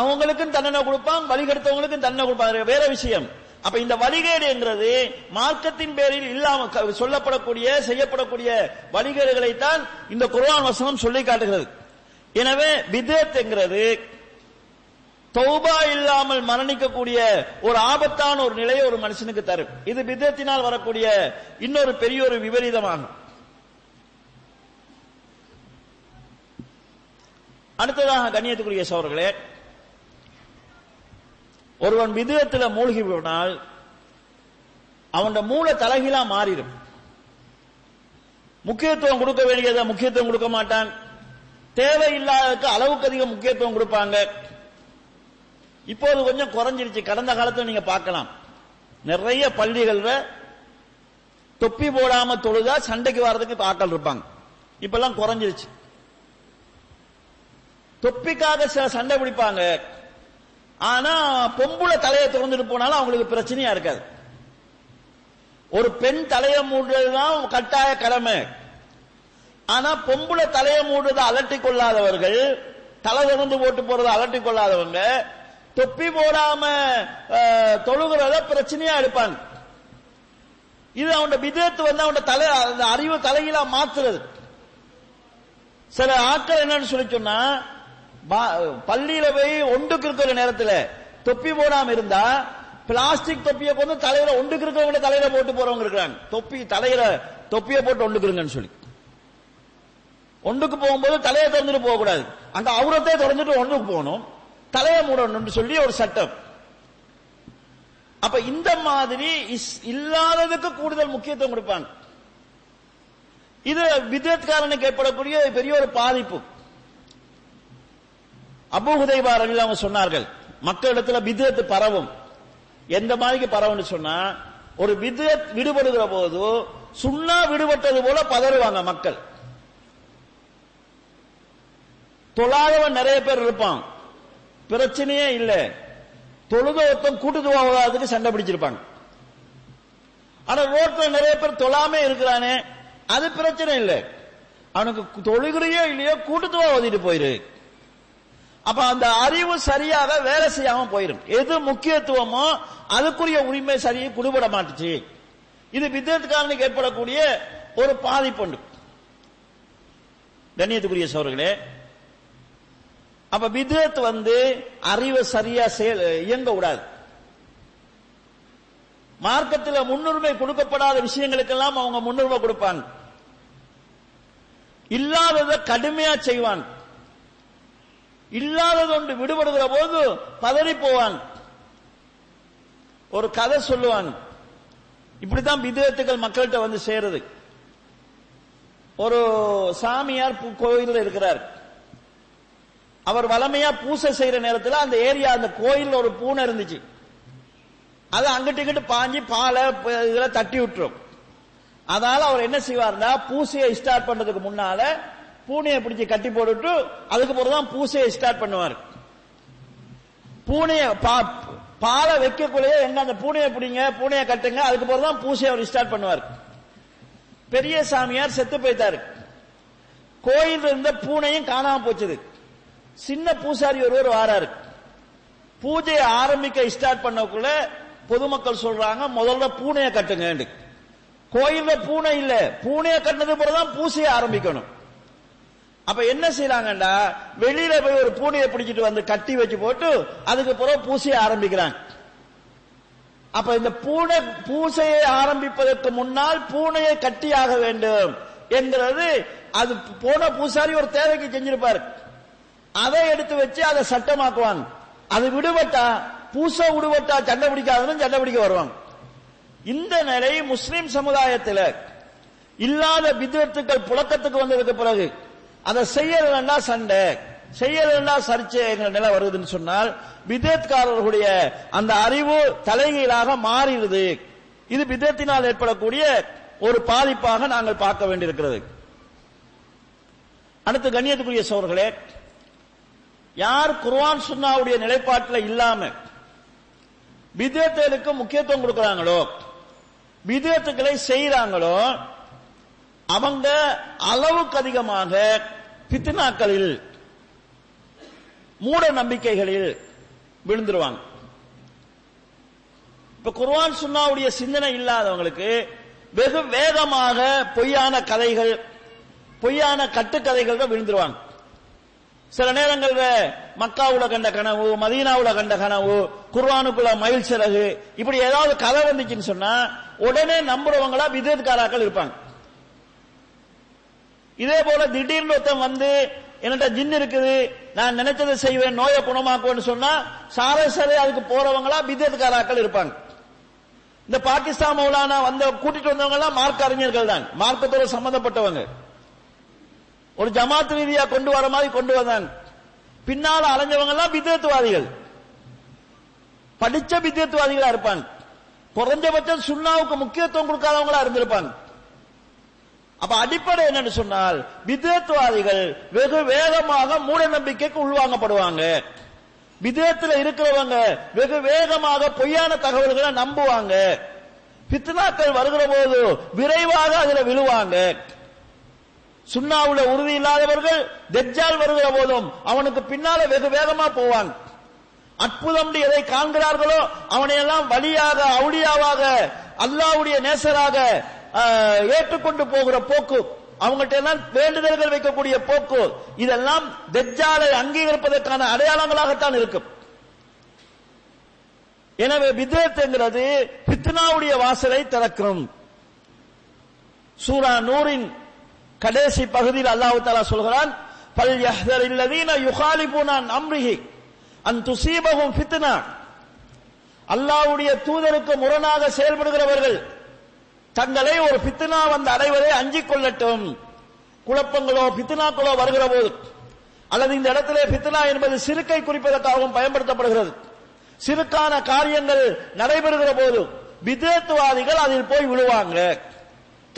Speaker 1: அவங்களுக்கும் தண்டனை கொடுப்பான் வழிகெடுத்தவங்களுக்கும் தண்டனை கொடுப்பாங்க வேற விஷயம் அப்ப இந்த வழிகேடுங்கிறது மார்க்கத்தின் பேரில் இல்லாம சொல்லப்படக்கூடிய செய்யப்படக்கூடிய வழிகேடுகளைத்தான் இந்த குர்ஆன் வசனம் சொல்லி காட்டுகிறது எனவே விதத்துங்கிறது தௌபா இல்லாமல் மரணிக்கக்கூடிய ஒரு ஆபத்தான ஒரு நிலையை ஒரு மனுஷனுக்கு தரும் இது விதத்தினால் வரக்கூடிய இன்னொரு பெரிய ஒரு விபரீதமாகும் அடுத்ததாக கண்ணியத்துக்குரிய சோர்களே ஒருவன் விதத்தில் மூழ்கி போனால் அவனோட மூளை தலைகிலாம் மாறிடும் முக்கியத்துவம் கொடுக்க வேண்டியத முக்கியத்துவம் கொடுக்க மாட்டான் தேவையில்லாததுக்கு அளவுக்கு அதிக முக்கியத்துவம் கொடுப்பாங்க இப்போது கொஞ்சம் குறைஞ்சிருச்சு கடந்த காலத்தில் நீங்க பார்க்கலாம் நிறைய பள்ளிகள்ல தொப்பி போடாம தொழுதா சண்டைக்கு வர்றதுக்கு ஆட்கள் இருப்பாங்க இப்பெல்லாம் குறைஞ்சிருச்சு தொப்பிக்காக சண்டை பிடிப்பாங்க ஆனா பொம்புல தலையை திறந்துட்டு போனாலும் அவங்களுக்கு பிரச்சனையா இருக்காது ஒரு பெண் தலையை மூடுறதுதான் கட்டாய கடமை ஆனா பொம்புல தலையை மூடுறதை அலட்டி கொள்ளாதவர்கள் தலை திறந்து போட்டு போறதை அலட்டி கொள்ளாதவங்க தொப்பி போடாம தொழுகிறத பிரச்சனையா எடுப்பாங்க இது அவனோட விதத்து வந்து அவனோட தலை அந்த அறிவு தலையில மாத்துறது சில ஆட்கள் என்னன்னு சொல்லி சொன்னா பள்ளியில போய் ஒண்டுக்கு இருக்கிற நேரத்துல தொப்பி போடாம இருந்தா பிளாஸ்டிக் தொப்பியை கொண்டு தலையில ஒன்றுக்கு இருக்கிறவங்க தலையில போட்டு போறவங்க இருக்கிறாங்க தொப்பி தலையில தொப்பிய போட்டு ஒன்றுக்குருங்கன்னு சொல்லி ஒன்றுக்கு போகும்போது தலையை திறந்துட்டு போகக்கூடாது அந்த அவுரத்தை திறந்துட்டு ஒன்றுக்கு போகணும் தலையை மூடணும்னு சொல்லி ஒரு சட்டம் அப்ப இந்த மாதிரி இல்லாததுக்கு கூடுதல் முக்கியத்துவம் கொடுப்பாங்க இது விதத்காரனுக்கு ஏற்படக்கூடிய பெரிய ஒரு பாதிப்பு அபூஹுதைபா ரவிதாம சொன்னார்கள் மக்களிடத்துல விதத்து பரவும் எந்த மாதிரிக்கு பரவும் சொன்னா ஒரு பிதத் விடுபடுகிற போது சுண்ணா விடுபட்டது போல பதறுவாங்க மக்கள் தொழாதவன் நிறைய பேர் இருப்பான் பிரச்சனையே இல்லை தொழுத ஒருத்தன் கூட்டுதுவாவதுக்கு சண்டை பிடிச்சிருப்பாங்க ஆனா ரோட்ல நிறைய பேர் தொழாமே இருக்கிறானே அது பிரச்சனை இல்லை அவனுக்கு தொழுகிறையோ இல்லையோ கூட்டுத்துவா ஓதிட்டு போயிருக்கு அப்ப அந்த அறிவு சரியாக வேலை செய்யாம போயிடும் எது முக்கியத்துவமோ அதுக்குரிய உரிமை சரியை குடுபட மாட்டுச்சு இது வித்தியத்துக்காரனுக்கு ஏற்படக்கூடிய ஒரு பாதிப்புண்டு கண்ணியத்துக்குரிய சோர்களே அப்ப வித்தியத்து வந்து அறிவு சரியா செயல் இயங்க விடாது மார்க்கத்தில் முன்னுரிமை கொடுக்கப்படாத விஷயங்களுக்கெல்லாம் அவங்க முன்னுரிமை கொடுப்பாங்க இல்லாததை கடுமையா செய்வாங்க இல்லாததொன்று விடுபடுகிற போது பதறி போவான் ஒரு கதை சொல்லுவான் இப்படித்தான் விதத்துக்கள் மக்கள்கிட்ட வந்து சேருது ஒரு சாமியார் கோயிலில் இருக்கிறார் அவர் வளமையா பூசை செய்யற நேரத்தில் அந்த ஏரியா அந்த கோயில் ஒரு பூனை இருந்துச்சு அது அங்கிட்டு இங்கிட்டு பாஞ்சி பாலை இதுல தட்டி விட்டுரும் அதனால அவர் என்ன செய்வார்னா பூசையை ஸ்டார்ட் பண்றதுக்கு முன்னால பூனையை பிடிச்சி கட்டி போட்டுட்டு அதுக்கு தான் பூசையை ஸ்டார்ட் பண்ணுவார் பூனையை பாலை வைக்கக்குள்ளேயே எங்க அந்த பூனையை பிடிங்க பூனையை கட்டுங்க அதுக்கு தான் பூசையை அவர் ஸ்டார்ட் பண்ணுவார் பெரிய சாமியார் செத்து போயிட்டாரு கோயில் இருந்த பூனையும் காணாம போச்சுது சின்ன பூசாரி ஒருவர் வாராரு பூஜையை ஆரம்பிக்க ஸ்டார்ட் பண்ணக்குள்ள பொதுமக்கள் சொல்றாங்க முதல்ல பூனையை கட்டுங்க கோயில்ல பூனை இல்ல பூனையை கட்டினது பிறகுதான் பூசையை ஆரம்பிக்கணும் அப்ப என்ன செய்யறாங்கடா வெளியில போய் ஒரு பூனையை பிடிச்சிட்டு வந்து கட்டி வச்சு போட்டு அதுக்கு பிறகு பூசையை ஆரம்பிக்கிறாங்க அப்ப இந்த பூனை பூசையை ஆரம்பிப்பதற்கு முன்னால் பூனையை கட்டி ஆக வேண்டும் என்கிறது அது போன பூசாரி ஒரு தேவைக்கு செஞ்சிருப்பார் அதை எடுத்து வச்சு அதை சட்டமாக்குவாங்க அது விடுபட்டா பூசை விடுபட்டா சண்டை பிடிக்காதுன்னு சண்டை பிடிக்க வருவாங்க இந்த நிலை முஸ்லிம் சமுதாயத்தில் இல்லாத விதத்துக்கள் புழக்கத்துக்கு வந்ததுக்கு பிறகு அதை செய்யலன்னா சண்டை செய்யலன்னா சர்ச்சைங்கிற நிலை வருதுன்னு சொன்னால் விதேத்காரர்களுடைய அந்த அறிவு தலைகீழாக மாறிடுது இது விதத்தினால் ஏற்படக்கூடிய ஒரு பாதிப்பாக நாங்கள் பார்க்க வேண்டியிருக்கிறது அடுத்து கண்ணியத்துக்குரிய சோர்களே யார் குர்வான் சுன்னாவுடைய நிலைப்பாட்டில் இல்லாம விதேத்தலுக்கு முக்கியத்துவம் கொடுக்கிறாங்களோ விதேத்துக்களை செய்யறாங்களோ அவங்க அளவுக்கு அதிகமாக பித்னாக்களில் மூட நம்பிக்கைகளில் விழுந்துருவாங்க இப்ப குர்வான் சுன்னாவுடைய சிந்தனை இல்லாதவங்களுக்கு வெகு வேகமாக பொய்யான கதைகள் பொய்யான கட்டுக்கதைகள் தான் விழுந்துருவாங்க சில நேரங்கள்ல மக்காவுல கண்ட கனவு மதீனாவுல கண்ட கனவு குர்வானுக்குள்ள மயில் சிறகு இப்படி ஏதாவது கதை வந்துச்சுன்னு சொன்னா உடனே நம்புறவங்களா விதத்காராக்கள் இருப்பாங்க இதே போல திடீர்னு ஒருத்தன் வந்து என்கிட்ட ஜின் இருக்குது நான் நினைச்சதை செய்வேன் நோயை குணமாக்குவேன்னு சொன்னா சாரசரே அதுக்கு போறவங்களா பித்தியத்துக்காராக்கள் இருப்பாங்க இந்த பாகிஸ்தான் மௌலானா வந்த கூட்டிட்டு வந்தவங்க எல்லாம் மார்க் அறிஞர்கள் தான் மார்க்கத்தோட சம்பந்தப்பட்டவங்க ஒரு ஜமாத் ரீதியா கொண்டு வர மாதிரி கொண்டு வந்தாங்க பின்னால அலைஞ்சவங்க எல்லாம் பித்தியத்துவாதிகள் படிச்ச பித்தியத்துவாதிகளா இருப்பாங்க குறைஞ்சபட்சம் சுண்ணாவுக்கு முக்கியத்துவம் கொடுக்காதவங்களா இருந்திருப்பாங்க அப்ப அடிப்படை என்னன்னு சொன்னால் விதேத்துவாதிகள் வெகு வேகமாக மூட நம்பிக்கைக்கு உள்வாங்கப்படுவாங்க விதேத்துல இருக்கிறவங்க வெகு வேகமாக பொய்யான தகவல்களை நம்புவாங்க பித்னாக்கள் வருகிற போது விரைவாக அதுல விழுவாங்க சுண்ணாவுல உறுதி இல்லாதவர்கள் தெஜால் வருகிற போதும் அவனுக்கு பின்னால வெகு வேகமா போவாங்க அற்புதம் எதை காண்கிறார்களோ அவனையெல்லாம் வழியாக அவுடியாவாக அல்லாவுடைய நேசராக ஏற்றுக்கொண்டு போகிற போக்கு அவங்கள்ட்ட எல்லாம் வேண்டுதல்கள் வைக்கக்கூடிய போக்கு இதெல்லாம் தெஜ்ஜாலை அங்கீகரிப்பதற்கான அடையாளங்களாகத்தான் இருக்கும் எனவே விதேத்துங்கிறது பித்னாவுடைய வாசலை திறக்கும் சூரா நூரின் கடைசி பகுதியில் அல்லாஹு தாலா சொல்கிறான் பல் யஹ்தர் இல்லதீன யுகாலிபூனான் அம்ரிஹி அந் துசீபகும் பித்னா அல்லாஹ்வுடைய தூதருக்கு முரணாக செயல்படுகிறவர்கள் தங்களை ஒரு பித்னா வந்து அடைவதை அஞ்சிக் கொள்ளட்டும் குழப்பங்களோ பித்னாக்களோ வருகிற போது அல்லது இந்த இடத்திலே பித்னா என்பது சிறுக்கை குறிப்பதற்காகவும் பயன்படுத்தப்படுகிறது சிறுக்கான காரியங்கள் நடைபெறுகிற போது விதேத்துவாதிகள் அதில் போய் விழுவாங்க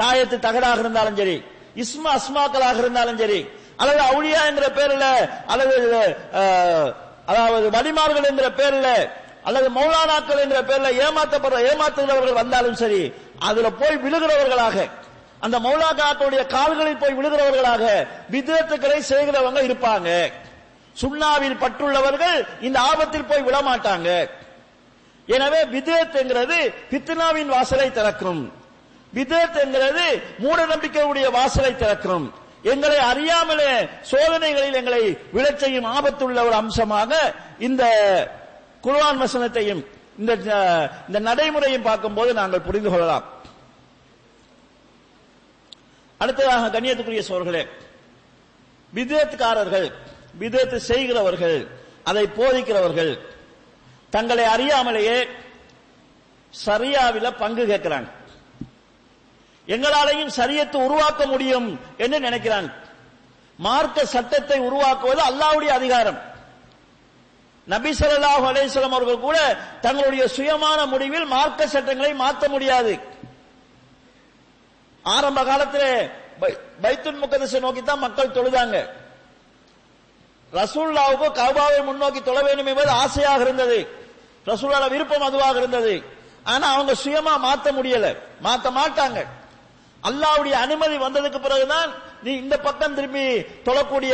Speaker 1: தாயத்து தகடாக இருந்தாலும் சரி இஸ்மா அஸ்மாக்களாக இருந்தாலும் சரி அல்லது அவுளியா என்ற பேரில் அல்லது அதாவது வலிமார்கள் என்ற பேரில் அல்லது மௌலானாக்கள் என்ற பேர்ல ஏமாற்றப்படுற ஏமாத்துகிறவர்கள் வந்தாலும் சரி அதுல போய் விழுகிறவர்களாக அந்த மௌலா காத்துடைய கால்களில் போய் விழுகிறவர்களாக விதத்துக்களை செய்கிறவங்க இருப்பாங்க சுண்ணாவில் பற்றுள்ளவர்கள் இந்த ஆபத்தில் போய் விழமாட்டாங்க எனவே விதத்துங்கிறது பித்னாவின் வாசலை திறக்கும் விதத்துங்கிறது மூட நம்பிக்கையுடைய வாசலை திறக்கும் எங்களை அறியாமலே சோதனைகளில் எங்களை விழச்செய்யும் ஆபத்துள்ள ஒரு அம்சமாக இந்த குர்வான் வசனத்தையும் இந்த இந்த நடைமுறையும் பார்க்கும்போது நாங்கள் புரிந்து கொள்ளலாம் அடுத்ததாக கண்ணியத்துக்குரிய சோழர்களே விதத்துக்காரர்கள் விதத்து செய்கிறவர்கள் அதை போதிக்கிறவர்கள் தங்களை அறியாமலேயே சரியாவில பங்கு கேட்கிறாங்க எங்களாலையும் சரியத்தை உருவாக்க முடியும் என்று நினைக்கிறாங்க மார்க்க சட்டத்தை உருவாக்குவது அல்லாவுடைய அதிகாரம் நபி சொல்லாஹு அலேஸ்லம் அவர்கள் கூட தங்களுடைய சுயமான முடிவில் மார்க்க சட்டங்களை மாற்ற முடியாது ஆரம்ப காலத்தில் பைத்துன் முகதசை நோக்கி தான் மக்கள் தொழுதாங்க ரசூல்லாவுக்கு கபாவை முன்னோக்கி தொழ வேண்டும் என்பது ஆசையாக இருந்தது ரசூல்லால விருப்பம் அதுவாக இருந்தது ஆனா அவங்க சுயமா மாத்த முடியல மாத்த மாட்டாங்க அல்லாவுடைய அனுமதி வந்ததுக்கு பிறகுதான் நீ இந்த பக்கம் திரும்பி தொழக்கூடிய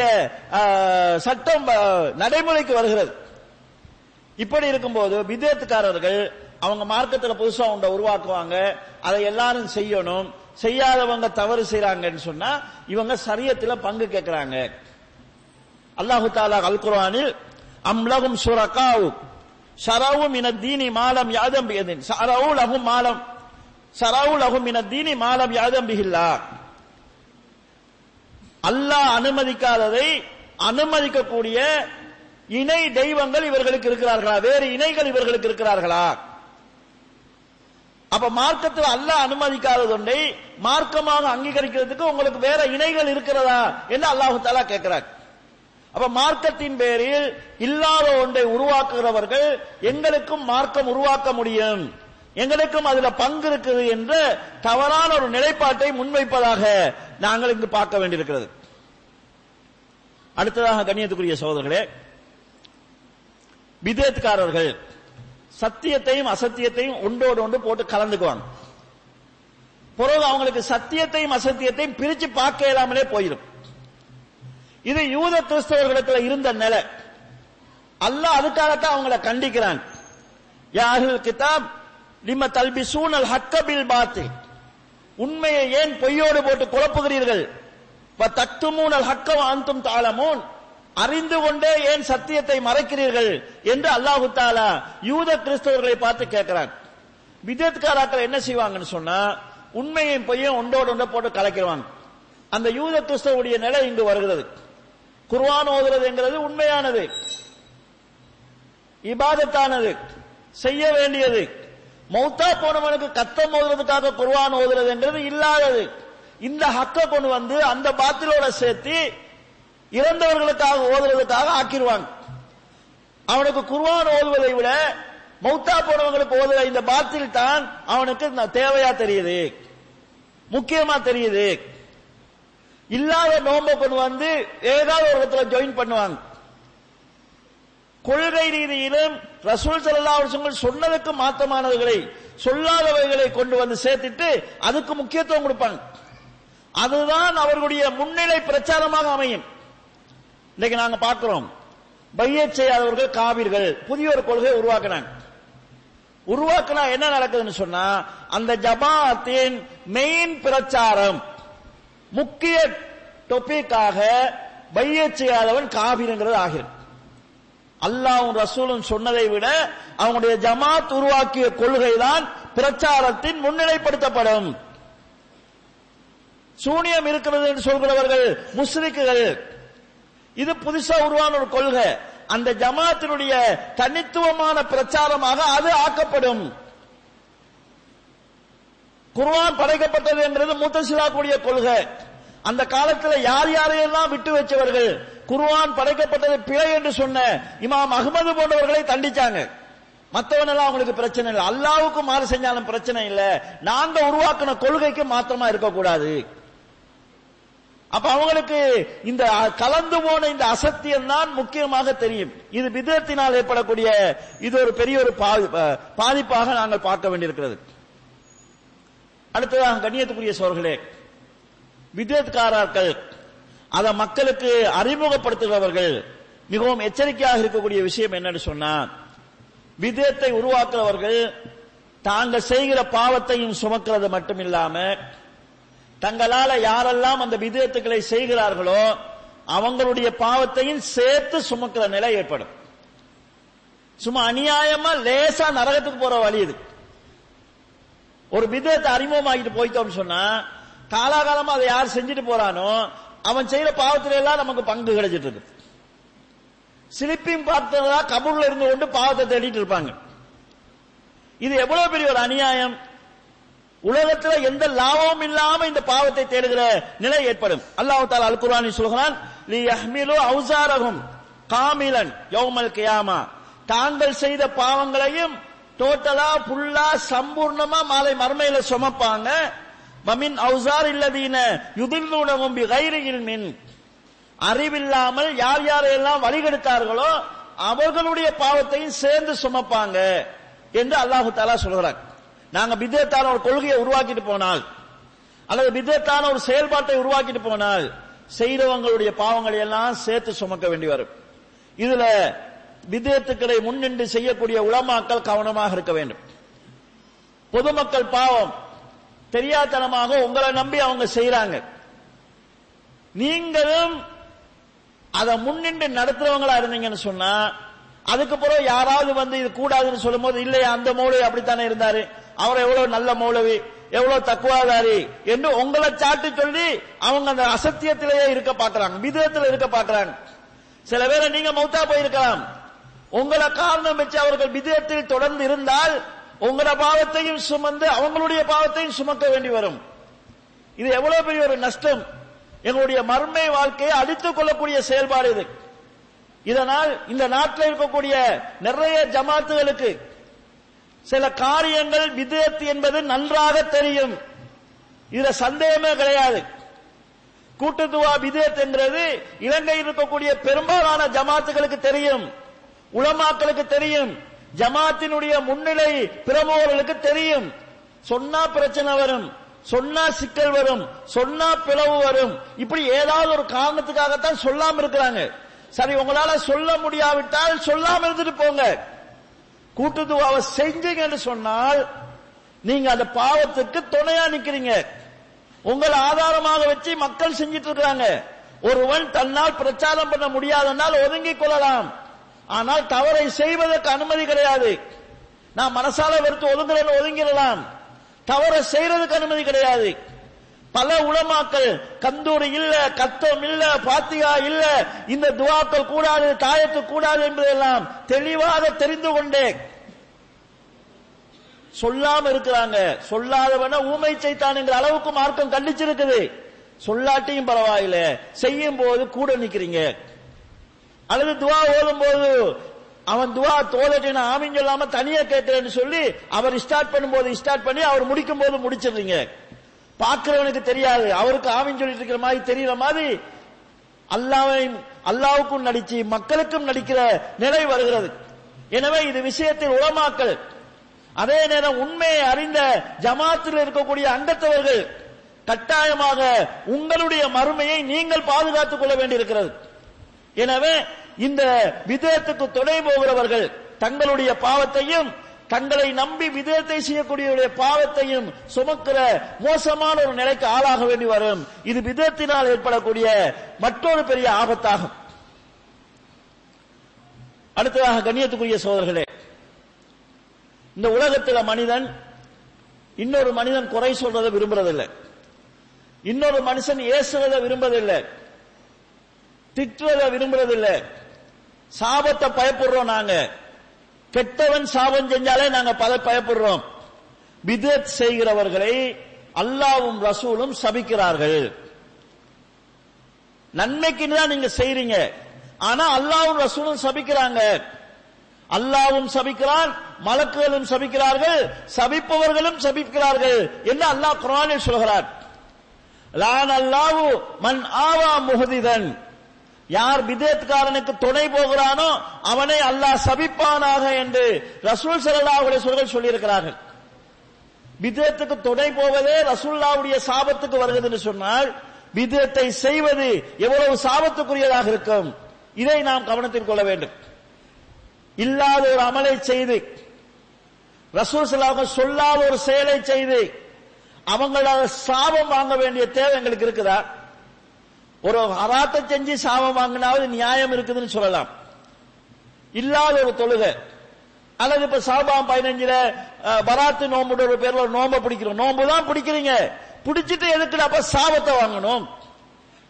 Speaker 1: சட்டம் நடைமுறைக்கு வருகிறது இப்படி இருக்கும்போது விதேத்துக்காரர்கள் அவங்க மார்க்கத்தில் புதுசா ஒன்றை உருவாக்குவாங்க அதை எல்லாரும் செய்யணும் செய்யாதவங்க தவறு செய்யறாங்கன்னு சொன்னா இவங்க சரியத்துல பங்கு கேட்கிறாங்க அல்லாஹு தாலா அல் குரானில் அம்லகும் சுரக்காவு சரவும் இன தீனி மாலம் யாதம் பியதின் சரவு லகும் மாலம் சரவு லகும் இன தீனி மாலம் யாதம் பிகில்லா அல்லாஹ் அனுமதிக்காததை அனுமதிக்கக்கூடிய இணை தெய்வங்கள் இவர்களுக்கு இருக்கிறார்களா வேறு இணைகள் இவர்களுக்கு இருக்கிறார்களா அப்ப மார்க்கத்தில் அல்ல அனுமதிக்காதது ஒன்றை மார்க்கமாக அங்கீகரிக்கிறதுக்கு உங்களுக்கு வேற இணைகள் இருக்கிறதா என்று அல்லாஹு தாலா கேட்கிறார் அப்ப மார்க்கத்தின் பேரில் இல்லாத ஒன்றை உருவாக்குகிறவர்கள் எங்களுக்கும் மார்க்கம் உருவாக்க முடியும் எங்களுக்கும் அதுல பங்கு இருக்குது என்று தவறான ஒரு நிலைப்பாட்டை முன்வைப்பதாக நாங்கள் இங்கு பார்க்க வேண்டியிருக்கிறது அடுத்ததாக கண்ணியத்துக்குரிய சோதர்களே விதேத்காரர்கள் சத்தியத்தையும் அசத்தியத்தையும் ஒன்றோடு ஒன்று போட்டு கலந்துக்குவாங்க பிறகு அவங்களுக்கு சத்தியத்தையும் அசத்தியத்தையும் பிரிச்சு பார்க்க இல்லாமலே போயிடும் இது யூத கிறிஸ்தவர்களுக்கு இருந்த நிலை அல்ல அதுக்காகத்தான் அவங்கள கண்டிக்கிறான் யாருல் கிதாப் லிம தல்பி சூழல் ஹக்கபில் பாத்து உண்மையை ஏன் பொய்யோடு போட்டு குழப்புகிறீர்கள் தத்துமூனல் ஹக்கம் அந்தும் தாளமோன் அறிந்து கொண்டே ஏன் சத்தியத்தை மறைக்கிறீர்கள் என்று அல்லாஹு தாலா யூத கிறிஸ்தவர்களை பார்த்து கேட்கிறான் விதத்காராக்கள் என்ன செய்வாங்கன்னு சொன்னா உண்மையும் பொய்யும் ஒன்றோடு ஒன்றை போட்டு கலைக்கிறாங்க அந்த யூத கிறிஸ்தவருடைய நிலை இங்கு வருகிறது குர்வான் ஓதுறதுங்கிறது உண்மையானது இபாதத்தானது செய்ய வேண்டியது மௌத்தா போனவனுக்கு கத்தம் ஓதுறதுக்காக குர்வான் ஓதுறதுங்கிறது இல்லாதது இந்த ஹக்க கொண்டு வந்து அந்த பாத்திரோட சேர்த்து இறந்தவர்களுக்காக ஓதுவதற்காக ஆக்கிடுவாங்க அவனுக்கு குர்வான் ஓதுவதை விட மௌத்தா போனவங்களுக்கு ஓதுற இந்த பாத்தில் தான் அவனுக்கு தேவையா தெரியுது முக்கியமா தெரியுது இல்லாத நோம்ப கொண்டு வந்து ஏதாவது ஒரு இடத்துல ஜாயின் பண்ணுவாங்க கொள்கை ரீதியிலும் ரசூல் செல்லா அவர்கள் சொன்னதுக்கு மாத்தமானவர்களை சொல்லாதவைகளை கொண்டு வந்து சேர்த்துட்டு அதுக்கு முக்கியத்துவம் கொடுப்பாங்க அதுதான் அவர்களுடைய முன்னிலை பிரச்சாரமாக அமையும் இன்னைக்கு நாங்க பார்க்கிறோம் பைய செய்யாதவர்கள் காவிர்கள் புதிய ஒரு கொள்கையை உருவாக்குறாங்க உருவாக்கினா என்ன நடக்குதுன்னு சொன்னா அந்த ஜமாத்தின் மெயின் பிரச்சாரம் முக்கிய டொபிக்காக பைய செய்யாதவன் காபிருங்கிறது ஆகிறது அல்லாவும் ரசூலும் சொன்னதை விட அவனுடைய ஜமாத் உருவாக்கிய கொள்கை தான் பிரச்சாரத்தின் முன்னிலைப்படுத்தப்படும் சூனியம் இருக்கிறது என்று சொல்கிறவர்கள் முஸ்லிக்குகள் இது புதுசா உருவான ஒரு கொள்கை அந்த ஜமாத்தினுடைய தனித்துவமான பிரச்சாரமாக அது ஆக்கப்படும் குர்வான் படைக்கப்பட்டது என்றது கூடிய கொள்கை அந்த காலத்தில் யார் யாரையெல்லாம் விட்டு வச்சவர்கள் குர்வான் படைக்கப்பட்டது பிழை என்று சொன்ன இமாம் அகமது போன்றவர்களை தண்டிச்சாங்க மற்றவனெல்லாம் அவங்களுக்கு பிரச்சனை இல்லை அல்லாவுக்கும் மாறு செஞ்சாலும் பிரச்சனை இல்லை நாங்க உருவாக்கின கொள்கைக்கு மாத்திரமா இருக்கக்கூடாது அப்ப அவங்களுக்கு இந்த கலந்து போன இந்த அசத்தியம் தான் முக்கியமாக தெரியும் இது விதத்தினால் ஏற்படக்கூடிய இது ஒரு பெரிய ஒரு பாதிப்பாக நாங்கள் பார்க்க வேண்டியிருக்கிறது அடுத்ததாக கண்ணியத்துக்குரிய சோர்களே விதத்காரர்கள் அதை மக்களுக்கு அறிமுகப்படுத்துகிறவர்கள் மிகவும் எச்சரிக்கையாக இருக்கக்கூடிய விஷயம் என்னன்னு சொன்னா விதத்தை உருவாக்குறவர்கள் தாங்கள் செய்கிற பாவத்தையும் சுமக்கிறது மட்டுமில்லாம தங்களால யாரெல்லாம் அந்த விதத்துக்களை செய்கிறார்களோ அவங்களுடைய பாவத்தையும் சேர்த்து சுமக்கிற நிலை ஏற்படும் சும்மா அநியாயமா லேசா நரகத்துக்கு போற வழி இது ஒரு விதத்தை அறிமுகமாகிட்டு போயிட்டோம் சொன்னா காலாகாலமா அதை யார் செஞ்சுட்டு போறானோ அவன் செய்யற பாவத்தில எல்லாம் நமக்கு பங்கு கிடைச்சிட்டு இருக்கு சிலிப்பிங் பார்த்ததா கபூர்ல இருந்து கொண்டு பாவத்தை தேடிட்டு இருப்பாங்க இது எவ்வளவு பெரிய ஒரு அநியாயம் உலகத்தில் எந்த லாபமும் இல்லாம இந்த பாவத்தை தேடுகிற நிலை ஏற்படும் அல்லாஹு தாலா அல் குர்ஆனில் சொல்கிறான் லி யஹ்மிலு அவுசாரஹும் காமிலன் யௌமல் கியாமா தாங்கள் செய்த பாவங்களையும் டோட்டலா புல்லா சம்பூர்ணமா மாலை மர்மையில சுமப்பாங்க மமின் அவுசார் இல்லதீன யுதிர்லூனவும் கைரியில் மின் அறிவில்லாமல் யார் யாரையெல்லாம் வழிகெடுத்தார்களோ அவர்களுடைய பாவத்தையும் சேர்ந்து சுமப்பாங்க என்று அல்லாஹு தாலா சொல்கிறார் நாங்க பித்தத்தான ஒரு கொள்கையை உருவாக்கிட்டு போனால் அல்லது பித்தத்தான ஒரு செயல்பாட்டை உருவாக்கிட்டு போனால் செய்தவங்களுடைய பாவங்களை எல்லாம் சேர்த்து சுமக்க வேண்டி வரும் இதுல விதயத்துக்களை முன்னின்று செய்யக்கூடிய உளமாக்கள் கவனமாக இருக்க வேண்டும் பொதுமக்கள் பாவம் தெரியாதனமாக உங்களை நம்பி அவங்க செய்யறாங்க நீங்களும் அதை முன்னின்று நடத்துறவங்களா இருந்தீங்கன்னு சொன்னா அதுக்கப்புறம் யாராவது வந்து இது கூடாதுன்னு சொல்லும் போது இல்லையா அந்த மௌலவி அப்படித்தானே இருந்தாரு அவர் எவ்வளவு நல்ல மௌலவி எவ்வளவு தக்குவாதாரி என்று உங்களை சாட்டு சொல்லி அவங்க அந்த அசத்தியத்திலேயே இருக்க பாக்குறாங்க விதத்தில் இருக்க பாக்குறாங்க சில பேரை நீங்க மௌத்தா போயிருக்கலாம் உங்களை காரணம் வச்சு அவர்கள் விதத்தில் தொடர்ந்து இருந்தால் உங்களோட பாவத்தையும் சுமந்து அவங்களுடைய பாவத்தையும் சுமக்க வேண்டி வரும் இது எவ்வளவு பெரிய ஒரு நஷ்டம் எங்களுடைய மர்மை வாழ்க்கையை அடித்துக் கொள்ளக்கூடிய செயல்பாடு இது இதனால் இந்த நாட்டில் இருக்கக்கூடிய நிறைய ஜமாத்துகளுக்கு சில காரியங்கள் விதத்து என்பது நன்றாக தெரியும் இதுல சந்தேகமே கிடையாது கூட்டுத்துவா விதத்து என்கிறது இலங்கையில் இருக்கக்கூடிய பெரும்பாலான ஜமாத்துகளுக்கு தெரியும் உளமாக்களுக்கு தெரியும் ஜமாத்தினுடைய முன்னிலை பிரமுகர்களுக்கு தெரியும் சொன்னா பிரச்சனை வரும் சொன்னா சிக்கல் வரும் சொன்னா பிளவு வரும் இப்படி ஏதாவது ஒரு காரணத்துக்காகத்தான் சொல்லாம இருக்கிறாங்க சரி உங்களால சொல்ல முடியாவிட்டால் சொல்லாம இருந்துட்டு போங்க கூட்டு செஞ்சீங்கன்னு சொன்னால் நீங்க அந்த பாவத்துக்கு துணையா நிக்கிறீங்க உங்களை ஆதாரமாக வச்சு மக்கள் செஞ்சிட்டு இருக்கிறாங்க ஒருவன் தன்னால் பிரச்சாரம் பண்ண முடியாதனால் ஒதுங்கிக் கொள்ளலாம் ஆனால் தவறை செய்வதற்கு அனுமதி கிடையாது நான் மனசால வெறுத்து ஒதுங்குறேன்னு ஒதுங்கிடலாம் தவறை செய்யறதுக்கு அனுமதி கிடையாது பல உலமாக்கள் கந்தூரி இல்ல கத்தம் இல்ல பாத்தியா இல்ல இந்த துவாக்கள் கூடாது தாயத்து கூடாது என்பதெல்லாம் தெளிவாக தெரிந்து கொண்டே சொல்லாம இருக்கிறாங்க சொல்லாதவன ஊமை செய்தான் என்ற அளவுக்கு மார்க்கம் கண்டிச்சிருக்குது சொல்லாட்டியும் பரவாயில்ல செய்யும் போது கூட நிக்கிறீங்க அல்லது துவா ஓதும் போது அவன் துவா தோலட்டின ஆமின் சொல்லாம தனியா கேட்கிறேன்னு சொல்லி அவர் ஸ்டார்ட் பண்ணும்போது ஸ்டார்ட் பண்ணி அவர் முடிக்கும் போது முடிச்சிடுறீங்க பார்க்கிறவனுக்கு தெரியாது அவருக்கு ஆவின் சொல்லிட்டு இருக்கிற மாதிரி தெரியற மாதிரி அல்லாவின் அல்லாவுக்கும் நடிச்சு மக்களுக்கும் நடிக்கிற நிலை வருகிறது எனவே இது விஷயத்தில் உளமாக்கல் அதே நேரம் உண்மையை அறிந்த ஜமாத்தில் இருக்கக்கூடிய அங்கத்தவர்கள் கட்டாயமாக உங்களுடைய மறுமையை நீங்கள் பாதுகாத்துக் கொள்ள வேண்டியிருக்கிறது எனவே இந்த விதத்துக்கு துணை போகிறவர்கள் தங்களுடைய பாவத்தையும் தங்களை நம்பி விதத்தை செய்யக்கூடிய பாவத்தையும் சுமக்கிற மோசமான ஒரு நிலைக்கு ஆளாக வேண்டி வரும் இது விதத்தினால் ஏற்படக்கூடிய மற்றொரு பெரிய ஆபத்தாகும் அடுத்ததாக கண்ணியத்துக்குரிய சோதர்களே இந்த உலகத்தில் மனிதன் இன்னொரு மனிதன் குறை சொல்றதை விரும்புறதில்லை இன்னொரு மனுஷன் ஏசுறத விரும்புறதில்லை திட்டுறத விரும்புறதில்லை சாபத்தை பயப்படுறோம் நாங்க கெட்டவன் சாபம் செஞ்சாலே நாங்க பல பயப்படுறோம் விதத் செய்கிறவர்களை அல்லாவும் ரசூலும் சபிக்கிறார்கள் நன்மைக்கு தான் நீங்க செய்றீங்க ஆனா அல்லாவும் ரசூலும் சபிக்கிறாங்க அல்லாவும் சபிக்கிறான் மலக்குகளும் சபிக்கிறார்கள் சபிப்பவர்களும் சபிக்கிறார்கள் என்று அல்லாஹ் குரானில் சொல்கிறார் லான் அல்லாவு மன் ஆவா முகதிதன் யார் விதேத்காரனுக்கு துணை போகிறானோ அவனை அல்லாஹ் சபிப்பானாக என்று ரசூல் சல்லாவுடைய சொல்கள் சொல்லியிருக்கிறார்கள் விதேத்துக்கு துணை போவதே ரசூல்லாவுடைய சாபத்துக்கு வருகிறது என்று சொன்னால் விதேத்தை செய்வது எவ்வளவு சாபத்துக்குரியதாக இருக்கும் இதை நாம் கவனத்தில் கொள்ள வேண்டும் இல்லாத ஒரு அமலை செய்து ரசூல் சலாக சொல்லாத ஒரு செயலை செய்து அவங்களால் சாபம் வாங்க வேண்டிய தேவை எங்களுக்கு இருக்குதா ஒரு அராத்த செஞ்சு சாபம் வாங்கினாவது நியாயம் இருக்குதுன்னு சொல்லலாம் இல்லாத ஒரு தொழுகை அல்லது இப்ப சாபம் பதினஞ்சுல பராத்து நோம்புட ஒரு பேர்ல நோம்ப பிடிக்கிறோம் நோம்பு தான் பிடிக்கிறீங்க பிடிச்சிட்டு எதுக்குடா அப்ப சாபத்தை வாங்கணும்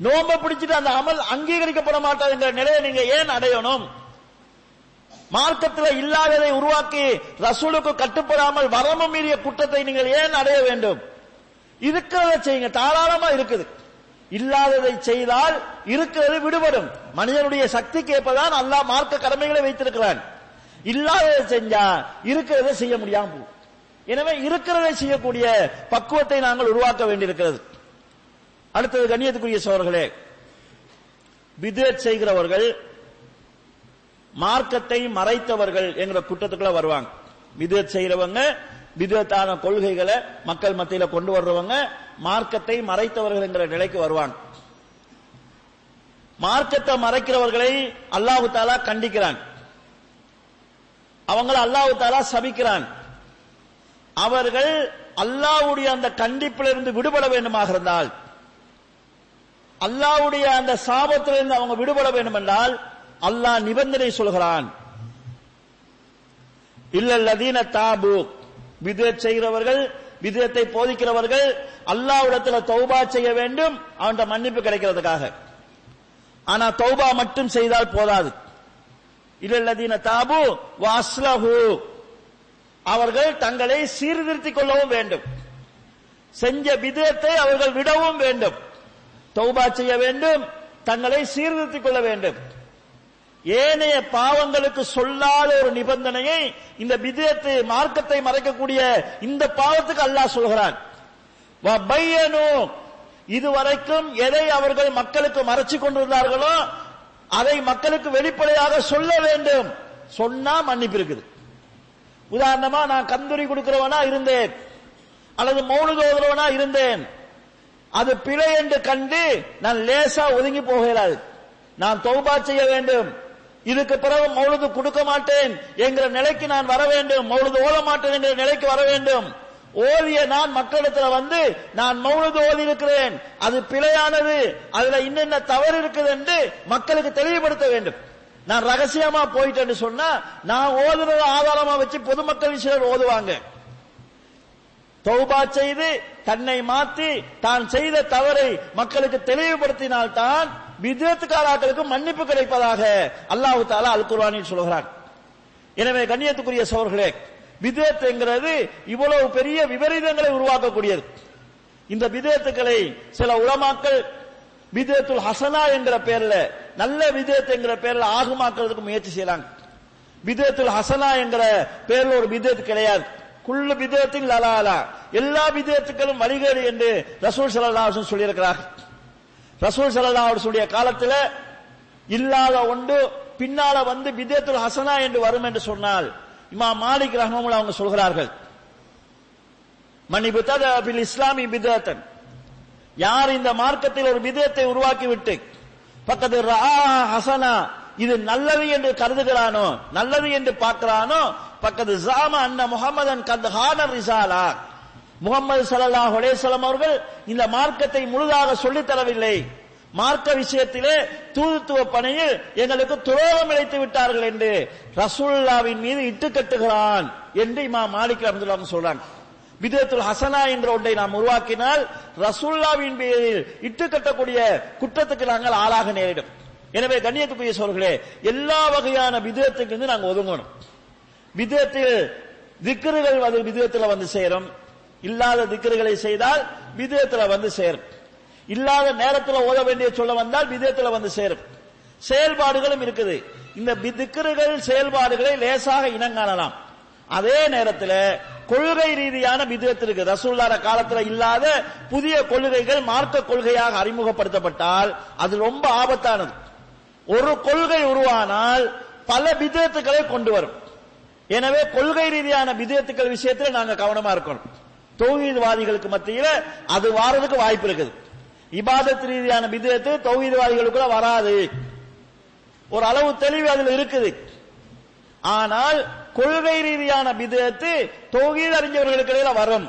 Speaker 1: நோம்ப பிடிச்சிட்டு அந்த அமல் அங்கீகரிக்கப்பட மாட்டாதுங்கிற நிலையை நீங்க ஏன் அடையணும் மார்க்கத்தில் இல்லாததை உருவாக்கி ரசூலுக்கு கட்டுப்படாமல் வரமும் மீறிய குற்றத்தை நீங்கள் ஏன் அடைய வேண்டும் இருக்கிறத செய்யுங்க தாராளமா இருக்குது இல்லாததை செய்தால் இருக்கிறது விடுபடும் மனிதனுடைய சக்திக்கு ஏற்பதான் அல்லா மார்க்க கடமைகளை வைத்திருக்கிறான் இல்லாததை செஞ்சா இருக்கிறத செய்ய முடியாம எனவே இருக்கிறதை செய்யக்கூடிய பக்குவத்தை நாங்கள் உருவாக்க வேண்டியிருக்கிறது அடுத்தது கண்ணியத்துக்குரிய சோழர்களே பிதுவத் செய்கிறவர்கள் மார்க்கத்தை மறைத்தவர்கள் என்கிற குற்றத்துக்குள்ள வருவாங்க விதத் செய்யறவங்க விதத்தான கொள்கைகளை மக்கள் மத்தியில கொண்டு வர்றவங்க மார்க்கத்தை மறைத்தவர்கள் என்கிற நிலைக்கு வருவாங்க மார்க்கத்தை மறைக்கிறவர்களை அல்லாஹு தாலா கண்டிக்கிறான் அவங்களை அல்லாஹு தாலா சபிக்கிறான் அவர்கள் அல்லாவுடைய அந்த கண்டிப்பிலிருந்து விடுபட வேண்டுமாக இருந்தால் அல்லாவுடைய அந்த சாபத்திலிருந்து அவங்க விடுபட வேண்டும் என்றால் அல்லாஹ் நிபந்தனை சொல்கிறான் லதீன தாபு விதை செய்கிறவர்கள் விதத்தை போதிக்கிறவர்கள் அல்லாவிடத்தில் தௌபா செய்ய வேண்டும் அவன் மன்னிப்பு கிடைக்கிறதுக்காக ஆனா தௌபா மட்டும் செய்தால் போதாது தாபு அவர்கள் தங்களை சீர்திருத்திக் கொள்ளவும் வேண்டும் செஞ்ச விதத்தை அவர்கள் விடவும் வேண்டும் தௌபா செய்ய வேண்டும் தங்களை சீர்திருத்திக் கொள்ள வேண்டும் ஏனைய பாவங்களுக்கு சொல்லாத ஒரு நிபந்தனையை இந்த விதயத்தை மார்க்கத்தை மறைக்கக்கூடிய இந்த பாவத்துக்கு அல்லாஹ் சொல்கிறான் இதுவரைக்கும் எதை அவர்கள் மக்களுக்கு மறைச்சு கொண்டிருந்தார்களோ அதை மக்களுக்கு வெளிப்படையாக சொல்ல வேண்டும் சொன்னா மன்னிப்பு இருக்குது உதாரணமா நான் கந்துரி கொடுக்கிறவனா இருந்தேன் அல்லது மௌனு ஓதுறவனா இருந்தேன் அது பிழை என்று கண்டு நான் லேசா ஒதுங்கி போகிறாள் நான் தொகுப்பா செய்ய வேண்டும் இதுக்கு பிறகு மௌலுது கொடுக்க மாட்டேன் என்கிற நிலைக்கு நான் வர வேண்டும் மௌலுது ஓத மாட்டேன் என்கிற நிலைக்கு வர வேண்டும் ஓதிய நான் மக்களிடத்துல வந்து நான் மௌனது ஓதி இருக்கிறேன் அது பிழையானது அதுல இன்னென்ன தவறு இருக்குது என்று மக்களுக்கு தெளிவுபடுத்த வேண்டும் நான் ரகசியமா போயிட்டேன் சொன்னா நான் ஓதுனதை ஆதாரமா வச்சு பொதுமக்கள் சிலர் ஓதுவாங்க தௌபா செய்து தன்னை மாத்தி தான் செய்த தவறை மக்களுக்கு தெளிவுபடுத்தினால்தான் விதத்துக்காராக்களுக்கு மன்னிப்பு கிடைப்பதாக அல்லாஹு தாலா அல் குர்வானில் சொல்கிறான் எனவே கண்ணியத்துக்குரிய சோர்களே விதத்துங்கிறது இவ்வளவு பெரிய விபரீதங்களை உருவாக்கக்கூடியது இந்த விதத்துக்களை சில உளமாக்கள் விதத்துல் ஹசனா என்கிற பெயர்ல நல்ல விதத்து என்கிற பேர்ல ஆகுமாக்குறதுக்கு முயற்சி செய்யறாங்க விதத்துல் ஹசனா என்கிற பெயர்ல ஒரு விதத்து கிடையாது குள்ளு விதத்தில் லலாலா எல்லா விதத்துக்களும் வழிகேடு என்று ரசூல் சல்லாஹன் சொல்லியிருக்கிறார்கள் ரசூல் சலதா அவர்களுடைய காலத்தில் இல்லாத ஒன்று பின்னால வந்து விதேத்துல் ஹசனா என்று வரும் என்று சொன்னால் இமா மாலிக் ரஹமுல்லா அவங்க சொல்கிறார்கள் மன்னிபுத்தத பில் இஸ்லாமி யார் இந்த மார்க்கத்தில் ஒரு விதத்தை உருவாக்கி விட்டு பக்கத்து ஹசனா இது நல்லது என்று கருதுகிறானோ நல்லது என்று பார்க்கிறானோ பக்கத்து ஜாம அண்ண முகமதன் கந்த ஹானர் ரிசாலா முகமது சல்லாஹ் ஹொலேசலம் அவர்கள் இந்த மார்க்கத்தை முழுதாக சொல்லித் தரவில்லை மார்க்க விஷயத்திலே தூதுத்துவ பணியில் எங்களுக்கு துரோகம் இழைத்து விட்டார்கள் என்று ரசூல்லாவின் மீது இட்டு கட்டுகிறான் என்று இமா மாலிக் அப்துல்லாம் சொல்றாங்க விதத்தில் ஹசனா என்ற ஒன்றை நாம் உருவாக்கினால் ரசூல்லாவின் பேரில் கட்டக்கூடிய குற்றத்துக்கு நாங்கள் ஆளாக நேரிடும் எனவே கண்ணியத்துக்குரிய சொல்களே எல்லா வகையான விதத்துக்கு நாங்கள் ஒதுங்கணும் விதத்தில் விக்கிரிகள் வந்து விதத்தில் வந்து சேரும் இல்லாத திக்கர்களை செய்தால் விதயத்துல வந்து சேரும் இல்லாத நேரத்தில் ஓத வேண்டிய சொல்ல வந்தால் விதயத்துல வந்து சேரும் செயல்பாடுகளும் இருக்குது இந்த திக்கர்கள் செயல்பாடுகளை லேசாக இனங்காணலாம் அதே நேரத்தில் கொள்கை ரீதியான விதத்து ரசூல்லார காலத்தில் இல்லாத புதிய கொள்கைகள் மார்க்க கொள்கையாக அறிமுகப்படுத்தப்பட்டால் அது ரொம்ப ஆபத்தானது ஒரு கொள்கை உருவானால் பல விதத்துக்களை கொண்டு வரும் எனவே கொள்கை ரீதியான விதத்துக்கள் விஷயத்தில் நாங்கள் கவனமா இருக்கணும் தௌஹீத்வாதிகளுக்கு மத்தியில அது வாரதுக்கு வாய்ப்பு இருக்குது இபாதத் ரீதியான விதத்து தௌஹீத்வாதிகளுக்குள்ள வராது ஒரு அளவு தெளிவு அதில் இருக்குது ஆனால் கொள்கை ரீதியான விதத்து தொகுதி அறிஞர்களுக்கு இடையில வரும்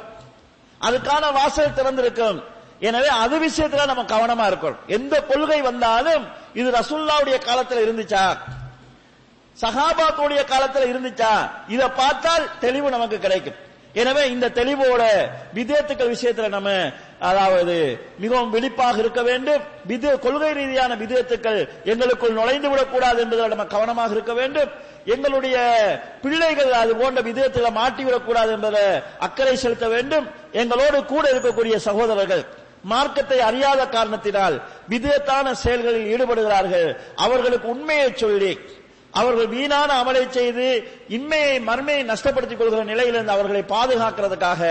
Speaker 1: அதுக்கான வாசல் திறந்திருக்கும் எனவே அது விஷயத்துல நம்ம கவனமா இருக்கணும் எந்த கொள்கை வந்தாலும் இது ரசுல்லாவுடைய காலத்துல இருந்துச்சா சஹாபாத்துடைய காலத்துல இருந்துச்சா இதை பார்த்தால் தெளிவு நமக்கு கிடைக்கும் எனவே இந்த தெளிவோட விதேத்துக்கள் விஷயத்துல நம்ம அதாவது மிகவும் விழிப்பாக இருக்க வேண்டும் கொள்கை ரீதியான விதேத்துக்கள் எங்களுக்குள் நுழைந்து விடக்கூடாது என்பதில் நம்ம கவனமாக இருக்க வேண்டும் எங்களுடைய பிள்ளைகள் அது போன்ற விதத்தில் மாட்டிவிடக்கூடாது என்பதை அக்கறை செலுத்த வேண்டும் எங்களோடு கூட இருக்கக்கூடிய சகோதரர்கள் மார்க்கத்தை அறியாத காரணத்தினால் விதத்தான செயல்களில் ஈடுபடுகிறார்கள் அவர்களுக்கு உண்மையை சொல்லி அவர்கள் வீணான அமலை செய்து இன்மையை மர்மையை நஷ்டப்படுத்திக் கொள்கிற நிலையிலிருந்து அவர்களை பாதுகாக்கிறதுக்காக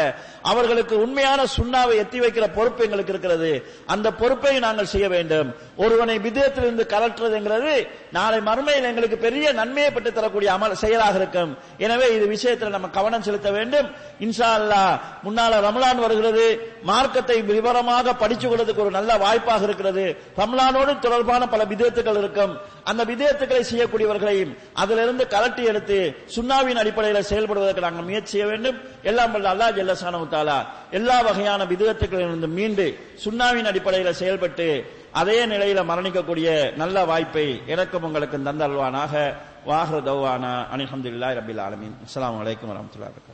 Speaker 1: அவர்களுக்கு உண்மையான சுண்ணாவை எத்தி வைக்கிற பொறுப்பு எங்களுக்கு இருக்கிறது அந்த பொறுப்பை நாங்கள் செய்ய வேண்டும் ஒருவனை விதயத்திலிருந்து கலற்றுறதுங்கிறது நாளை மறுமையில் எங்களுக்கு பெரிய நன்மையை பெற்று தரக்கூடிய அமல் செயலாக இருக்கும் எனவே இது விஷயத்தில் நம்ம கவனம் செலுத்த வேண்டும் இன்ஷா அல்லா முன்னால ரமலான் வருகிறது மார்க்கத்தை விவரமாக படித்துக் கொள்வதற்கு ஒரு நல்ல வாய்ப்பாக இருக்கிறது ரமலானோடு தொடர்பான பல விதத்துகள் இருக்கும் அந்த விதயத்துக்களை செய்யக்கூடியவர்களையும் அதிலிருந்து கலட்டி எடுத்து சுண்ணாவின் அடிப்படையில் செயல்படுவதற்கு நாங்கள் முயற்சி செய்ய வேண்டும் எல்லாம் வல்ல அல்லா ஜெல்லசானு தாலா எல்லா வகையான விதயத்துக்களிலிருந்து மீண்டு சுண்ணாவின் அடிப்படையில் செயல்பட்டு அதே நிலையில மரணிக்கக்கூடிய நல்ல வாய்ப்பை இறக்கும் உங்களுக்கு தந்தல்வானாக வாஹர் தௌவானா அனிஹம்துல்லா ரபில் ஆலமின் அஸ்லாம் வலைக்கம் வரமத்துல்லா